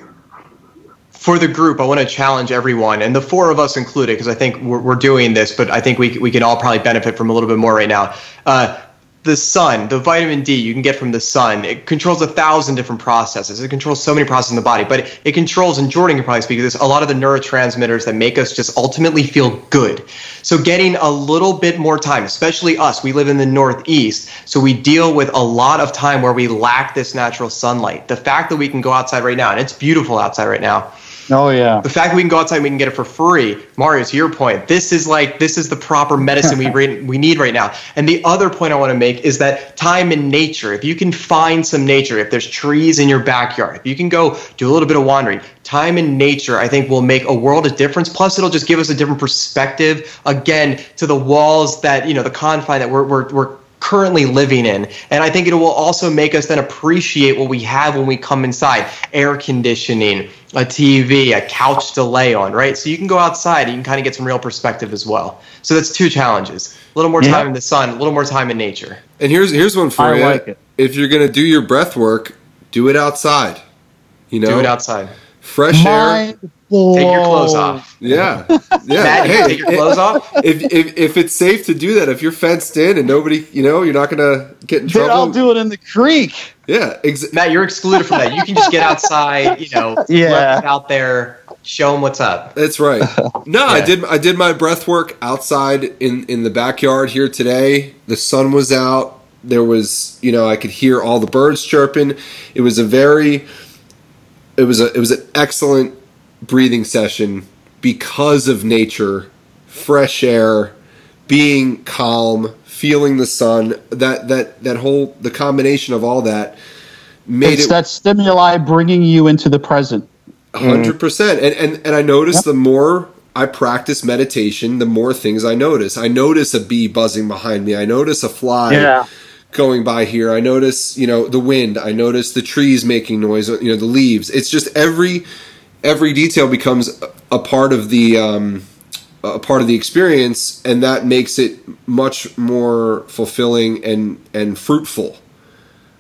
Speaker 5: for the group, I want to challenge everyone, and the four of us included, because I think we're, we're doing this, but I think we, we can all probably benefit from a little bit more right now. Uh, the sun, the vitamin D you can get from the sun, it controls a thousand different processes. It controls so many processes in the body, but it, it controls, and Jordan can probably speak to this, a lot of the neurotransmitters that make us just ultimately feel good. So getting a little bit more time, especially us, we live in the Northeast, so we deal with a lot of time where we lack this natural sunlight. The fact that we can go outside right now, and it's beautiful outside right now,
Speaker 3: Oh yeah.
Speaker 5: the fact that we can go outside and we can get it for free, Mario, to your point, this is like this is the proper medicine we re- we need right now. And the other point I want to make is that time in nature. If you can find some nature, if there's trees in your backyard, if you can go do a little bit of wandering, time in nature, I think will make a world of difference. Plus, it'll just give us a different perspective again to the walls that you know the confine that we're we're, we're currently living in. And I think it will also make us then appreciate what we have when we come inside air conditioning, a TV, a couch to lay on, right? So you can go outside and you can kind of get some real perspective as well. So that's two challenges a little more
Speaker 3: Yeah.
Speaker 5: time in the sun, a little more time in nature.
Speaker 1: And here's here's one for
Speaker 3: I
Speaker 1: you.
Speaker 3: like it.
Speaker 1: If you're gonna do your breath work, do it outside. You know,
Speaker 5: Do it outside.
Speaker 1: fresh air.
Speaker 3: Mind
Speaker 5: Take your clothes off.
Speaker 1: Yeah, yeah.
Speaker 5: Matt,
Speaker 1: hey,
Speaker 5: take your clothes off.
Speaker 1: if, if if it's safe to do that, if you're fenced in and nobody, you know, you're not gonna get in
Speaker 3: Dude,
Speaker 1: trouble.
Speaker 3: I'll do it in the creek.
Speaker 1: Yeah, ex-
Speaker 5: Matt, you're excluded from that. You can just get outside, you know,
Speaker 3: Yeah.
Speaker 5: out there, show them what's up.
Speaker 1: That's right. No, I did. I did my breath work outside in in the backyard here today. The sun was out. There was, you know, I could hear all the birds chirping. It was a very, it was a it was an excellent breathing session because of nature, fresh air, being calm, feeling the sun. That that that whole the combination of all that made
Speaker 3: It's
Speaker 1: it
Speaker 3: that stimuli bringing you into the present.
Speaker 1: hundred percent. And and and I notice the more I practice meditation, the more things I notice. I notice a bee buzzing behind me. I notice a fly going by here. I notice you know the wind. I notice the trees making noise. You know the leaves. It's just every every detail becomes a- part of the um, a part of the experience, and that makes it much more fulfilling and and fruitful.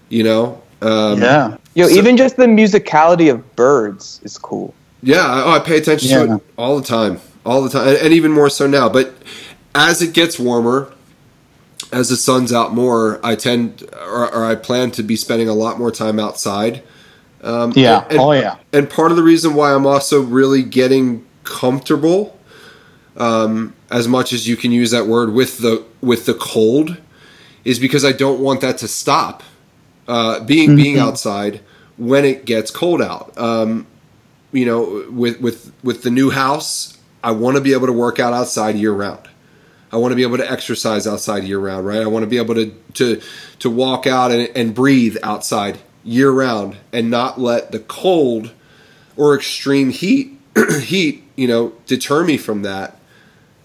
Speaker 1: You know. Um,
Speaker 3: Yeah.
Speaker 4: Yo,
Speaker 1: So-
Speaker 4: even just the musicality of birds is cool.
Speaker 1: Yeah, I, oh, I pay attention to it all the time, all the time, and, and even more so now. But as it gets warmer, as the sun's out more, I tend or, or I plan to be spending a lot more time outside. Um,
Speaker 3: Yeah.
Speaker 1: and-
Speaker 3: oh yeah.
Speaker 1: And part of the reason why I'm also really getting comfortable, um, as much as you can use that word with the with the cold, is because I don't want that to stop. Uh, being being outside when it gets cold out. Um, you know, with with with the new house, I want to be able to work out outside year round. I want to be able to exercise outside year round, right? I want to be able to to to walk out and, and breathe outside year round, and not let the cold or extreme heat heat you know deter me from that.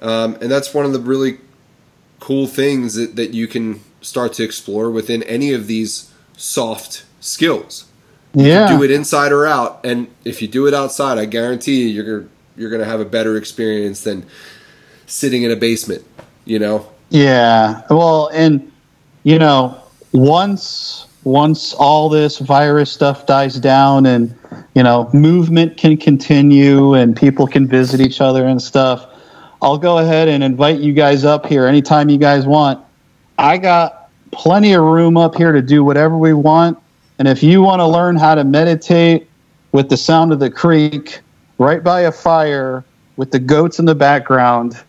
Speaker 1: Um, and that's one of the really cool things that, that you can start to explore within any of these soft skills
Speaker 3: Yeah.
Speaker 1: do it inside or out and if you do it outside i guarantee you you're you're going to have a better experience than sitting in a basement you know
Speaker 3: Yeah. Well, and you know, once once all this virus stuff dies down and you know movement can continue and people can visit each other and stuff, I'll go ahead and invite you guys up here anytime you guys want. I got plenty of room up here to do whatever we want. And if you want to learn how to meditate with the sound of the creek right by a fire with the goats in the background,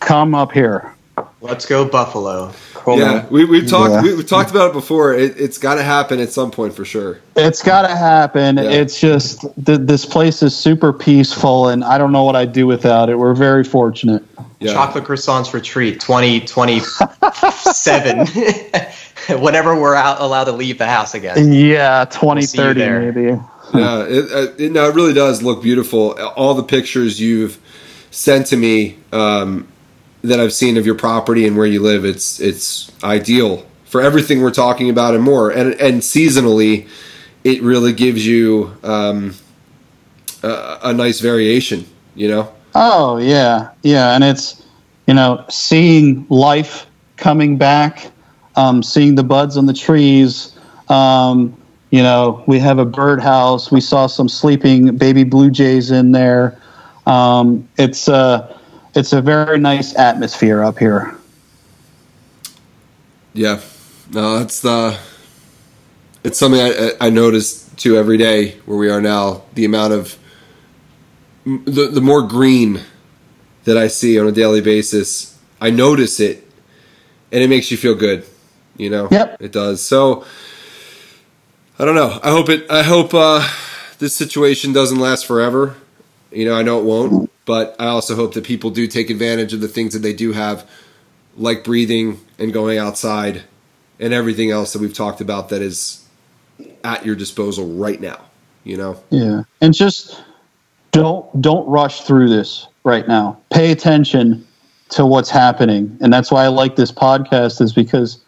Speaker 3: come up here.
Speaker 5: Let's go Buffalo.
Speaker 1: Hold yeah, on. we, we've talked yeah. we, have talked about it before. It, has got to happen at some point for sure.
Speaker 3: It's got to happen. Yeah. It's just th- this place is super peaceful, and I don't know what I'd do without it. We're very fortunate.
Speaker 5: Yeah. Chocolate croissants retreat 2027. Whenever we're out, allowed to leave the house again.
Speaker 3: Yeah, 2030 we'll maybe.
Speaker 1: yeah, it, uh, it, no, it really does look beautiful. All the pictures you've sent to me. Um, that I've seen of your property and where you live, it's it's ideal for everything we're talking about and more. And and seasonally, it really gives you um, a, a nice variation. You know.
Speaker 3: Oh yeah, yeah, and it's you know seeing life coming back, um, seeing the buds on the trees. Um, you know, we have a birdhouse. We saw some sleeping baby blue jays in there. Um, it's uh, it's a very nice atmosphere up here.
Speaker 1: Yeah, no, it's the uh, it's something I, I notice too every day where we are now. The amount of the the more green that I see on a daily basis, I notice it, and it makes you feel good. You know,
Speaker 3: yep,
Speaker 1: it does. So I don't know. I hope it. I hope uh, this situation doesn't last forever. You know, I know it won't. But I also hope that people do take advantage of the things that they do have, like breathing and going outside and everything else that we've talked about that is at your disposal right now. You know?
Speaker 3: Yeah. And just don't don't rush through this right now. Pay attention to what's happening. And that's why I like this podcast is because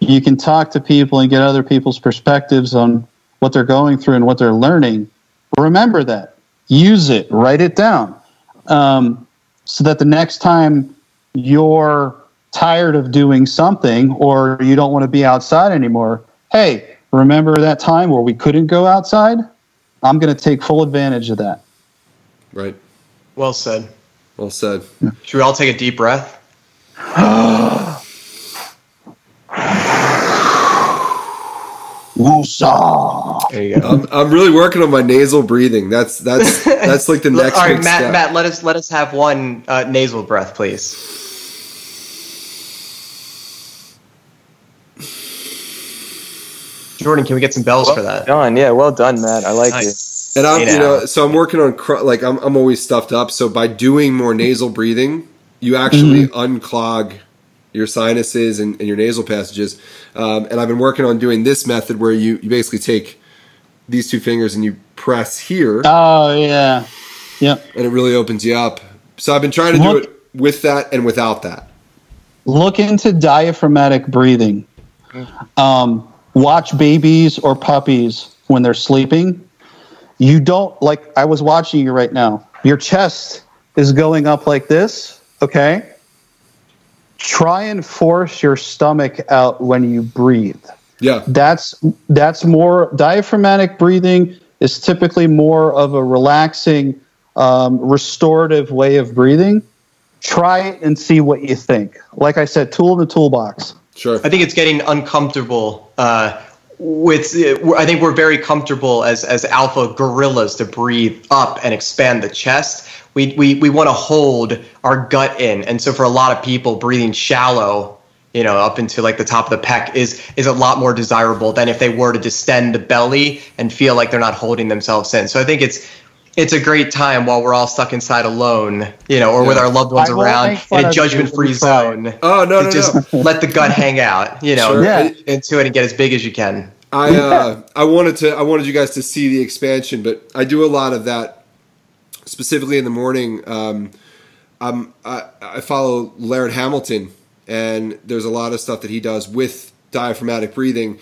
Speaker 3: you can talk to people and get other people's perspectives on what they're going through and what they're learning. Remember that. Use it. Write it down um, so that the next time you're tired of doing something or you don't want to be outside anymore, hey, remember that time where we couldn't go outside? I'm going to take full advantage of that.
Speaker 1: Right.
Speaker 5: Well said.
Speaker 1: Well said.
Speaker 5: Should we all take a deep breath?
Speaker 3: Woosah.
Speaker 1: There you go. I'm, I'm, really working on my nasal breathing. That's that's that's like the next.
Speaker 5: All right, Matt. Step. Matt, let us let us have one uh, nasal breath, please. Jordan, can we get some bells
Speaker 4: well
Speaker 5: for that?
Speaker 4: Done. Yeah, well done, Matt. I like nice.
Speaker 1: it. And I'm, you know, so I'm working on like I'm I'm always stuffed up. So by doing more nasal breathing, you actually mm-hmm. unclog your sinuses and, and your nasal passages. Um, and I've been working on doing this method where you, you basically take these two fingers and you press here.
Speaker 3: Oh, yeah. Yep.
Speaker 1: And it really opens you up. So I've been trying to look, do it with that and without that.
Speaker 3: Look into diaphragmatic breathing. Um, watch babies or puppies when they're sleeping. You don't, like, I was watching you right now. Your chest is going up like this, okay? Try and force your stomach out when you breathe.
Speaker 1: Yeah.
Speaker 3: That's that's more diaphragmatic breathing is typically more of a relaxing um, restorative way of breathing. Try it and see what you think. Like I said, tool in the toolbox.
Speaker 1: Sure.
Speaker 5: I think it's getting uncomfortable uh, with I think we're very comfortable as as alpha gorillas to breathe up and expand the chest. We we we want to hold our gut in, and so for a lot of people, breathing shallow, you know, up into like the top of the pec is is a lot more desirable than if they were to distend the belly and feel like they're not holding themselves in. So I think it's it's a great time while we're all stuck inside alone, you know, or yeah. with our loved ones around in a judgment-free zone.
Speaker 1: Oh no, no,
Speaker 5: just
Speaker 1: no.
Speaker 5: let the gut hang out, you know, sure.
Speaker 3: yeah.
Speaker 5: into it and get as big as you can.
Speaker 1: I uh, I wanted to I wanted you guys to see the expansion, but I do a lot of that specifically in the morning. Um, I, I follow Laird Hamilton, and there's a lot of stuff that he does with diaphragmatic breathing.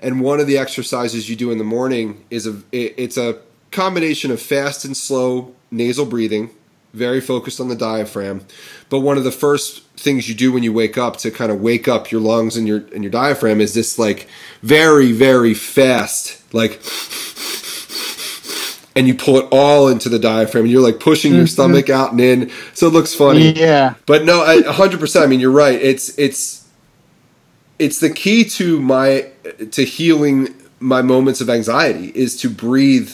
Speaker 1: And one of the exercises you do in the morning is a it, it's a combination of fast and slow nasal breathing, very focused on the diaphragm. But one of the first things you do when you wake up to kind of wake up your lungs and your and your diaphragm is this like very very fast like and you pull it all into the diaphragm and you're like pushing your mm-hmm. stomach out and in so it looks funny
Speaker 3: yeah
Speaker 1: but no 100% i mean you're right it's it's it's the key to my to healing my moments of anxiety is to breathe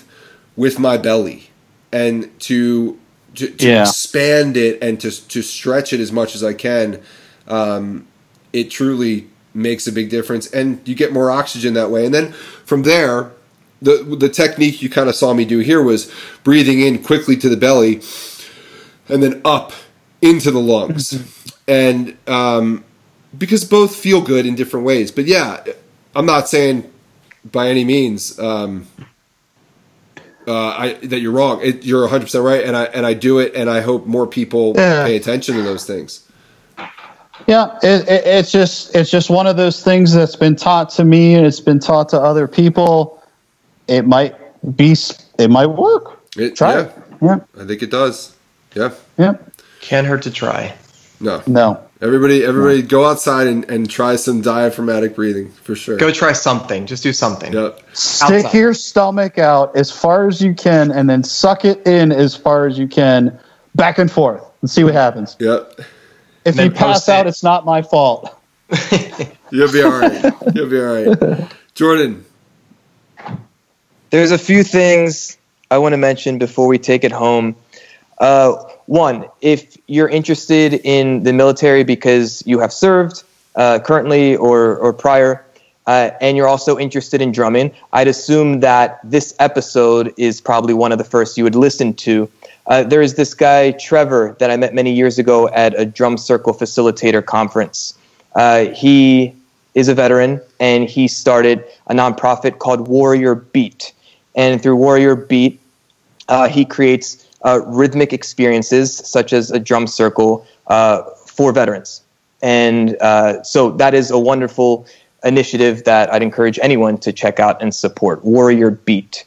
Speaker 1: with my belly and to to, to yeah. expand it and to to stretch it as much as I can. Um, it truly makes a big difference, and you get more oxygen that way. And then from there, the the technique you kind of saw me do here was breathing in quickly to the belly, and then up into the lungs, and um, because both feel good in different ways. But yeah, I'm not saying by any means um, uh, I, that you're wrong. It, you're 100 percent right, and I and I do it, and I hope more people yeah. pay attention to those things.
Speaker 3: Yeah, it, it, it's just it's just one of those things that's been taught to me, and it's been taught to other people. It might be, it might work.
Speaker 1: It, try yeah. it. Yeah, I think it does. Yeah.
Speaker 3: Yeah.
Speaker 5: Can't hurt to try.
Speaker 1: No.
Speaker 3: No.
Speaker 1: Everybody, everybody, go outside and, and try some diaphragmatic breathing for sure.
Speaker 5: Go try something. Just do something.
Speaker 1: Yep.
Speaker 3: Stick outside. your stomach out as far as you can, and then suck it in as far as you can, back and forth, and see what happens.
Speaker 1: Yep.
Speaker 3: If you pass out, it. it's not my fault.
Speaker 1: You'll be all right. You'll be all right. Jordan.
Speaker 4: There's a few things I want to mention before we take it home. Uh, one, if you're interested in the military because you have served uh, currently or, or prior, uh, and you're also interested in drumming, I'd assume that this episode is probably one of the first you would listen to. Uh, there is this guy, Trevor, that I met many years ago at a drum circle facilitator conference. Uh, he is a veteran and he started a nonprofit called Warrior Beat. And through Warrior Beat, uh, he creates uh, rhythmic experiences, such as a drum circle, uh, for veterans. And uh, so that is a wonderful initiative that I'd encourage anyone to check out and support Warrior Beat.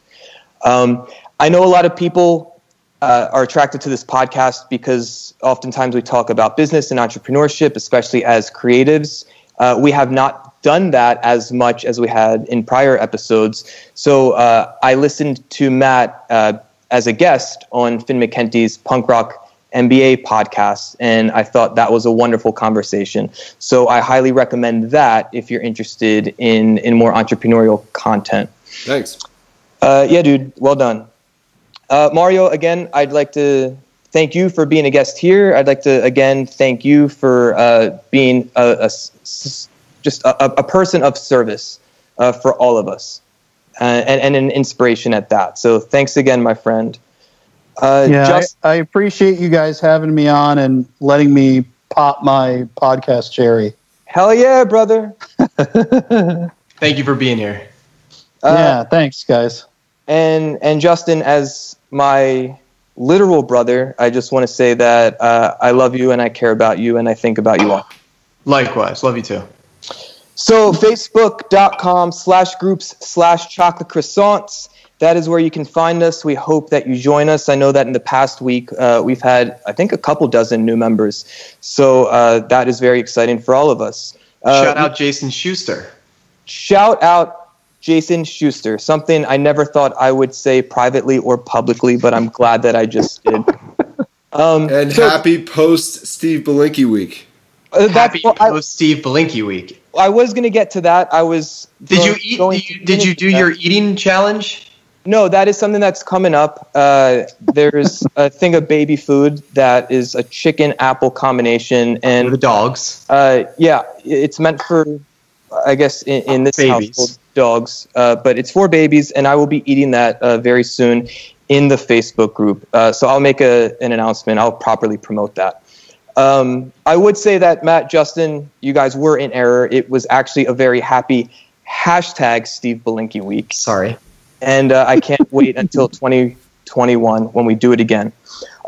Speaker 4: Um, I know a lot of people uh, are attracted to this podcast because oftentimes we talk about business and entrepreneurship, especially as creatives. Uh, we have not done that as much as we had in prior episodes. So uh, I listened to Matt uh, as a guest on Finn McKenty's Punk Rock MBA podcast, and I thought that was a wonderful conversation. So I highly recommend that if you're interested in in more entrepreneurial content.
Speaker 1: Thanks.
Speaker 4: Uh, yeah, dude. Well done. Uh, Mario, again, I'd like to thank you for being a guest here. I'd like to again thank you for uh, being a, a, just a, a, person of service uh, for all of us uh, and, and an inspiration at that. So thanks again, my friend.
Speaker 3: Uh, yeah, just, I, I, appreciate you guys having me on and letting me pop my podcast cherry.
Speaker 4: Hell yeah, brother!
Speaker 5: Thank you for being here.
Speaker 3: Uh, yeah, thanks, guys.
Speaker 4: And and Justin, as my literal brother, I just want to say that uh, I love you and I care about you and I think about you all.
Speaker 5: Likewise, love you too.
Speaker 4: So facebook.com slash groups slash chocolate croissants. That is where you can find us. We hope that you join us. I know that in the past week uh, we've had, I think, a couple dozen new members. So uh, that is very exciting for all of us.
Speaker 5: Uh, shout out Jason Schuster.
Speaker 4: Shout out Jason Schuster. Something I never thought I would say privately or publicly, but I'm glad that I just did.
Speaker 1: Um, and so, happy post Steve Belinkie week.
Speaker 5: Uh, happy post Steve Belinkie week.
Speaker 4: I was going to get to that. I was.
Speaker 5: Did you eat? Did you, did you do your eating challenge?
Speaker 4: No, that is something that's coming up. Uh, there's a thing of baby food that is a chicken apple combination, and
Speaker 5: the dogs.
Speaker 4: Uh, yeah, it's meant for, I guess, in, in this babies. household, dogs. Uh, but it's for babies, and I will be eating that uh, very soon in the Facebook group. Uh, so I'll make a, an announcement. I'll properly promote that. Um, I would say that Matt, Justin, you guys were in error. It was actually a very happy hashtag Steve Belinkie week.
Speaker 5: Sorry.
Speaker 4: And uh, I can't wait until 2021 when we do it again.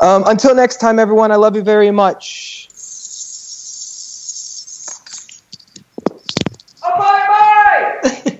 Speaker 4: Um, until next time, everyone, I love you very much. Bye bye!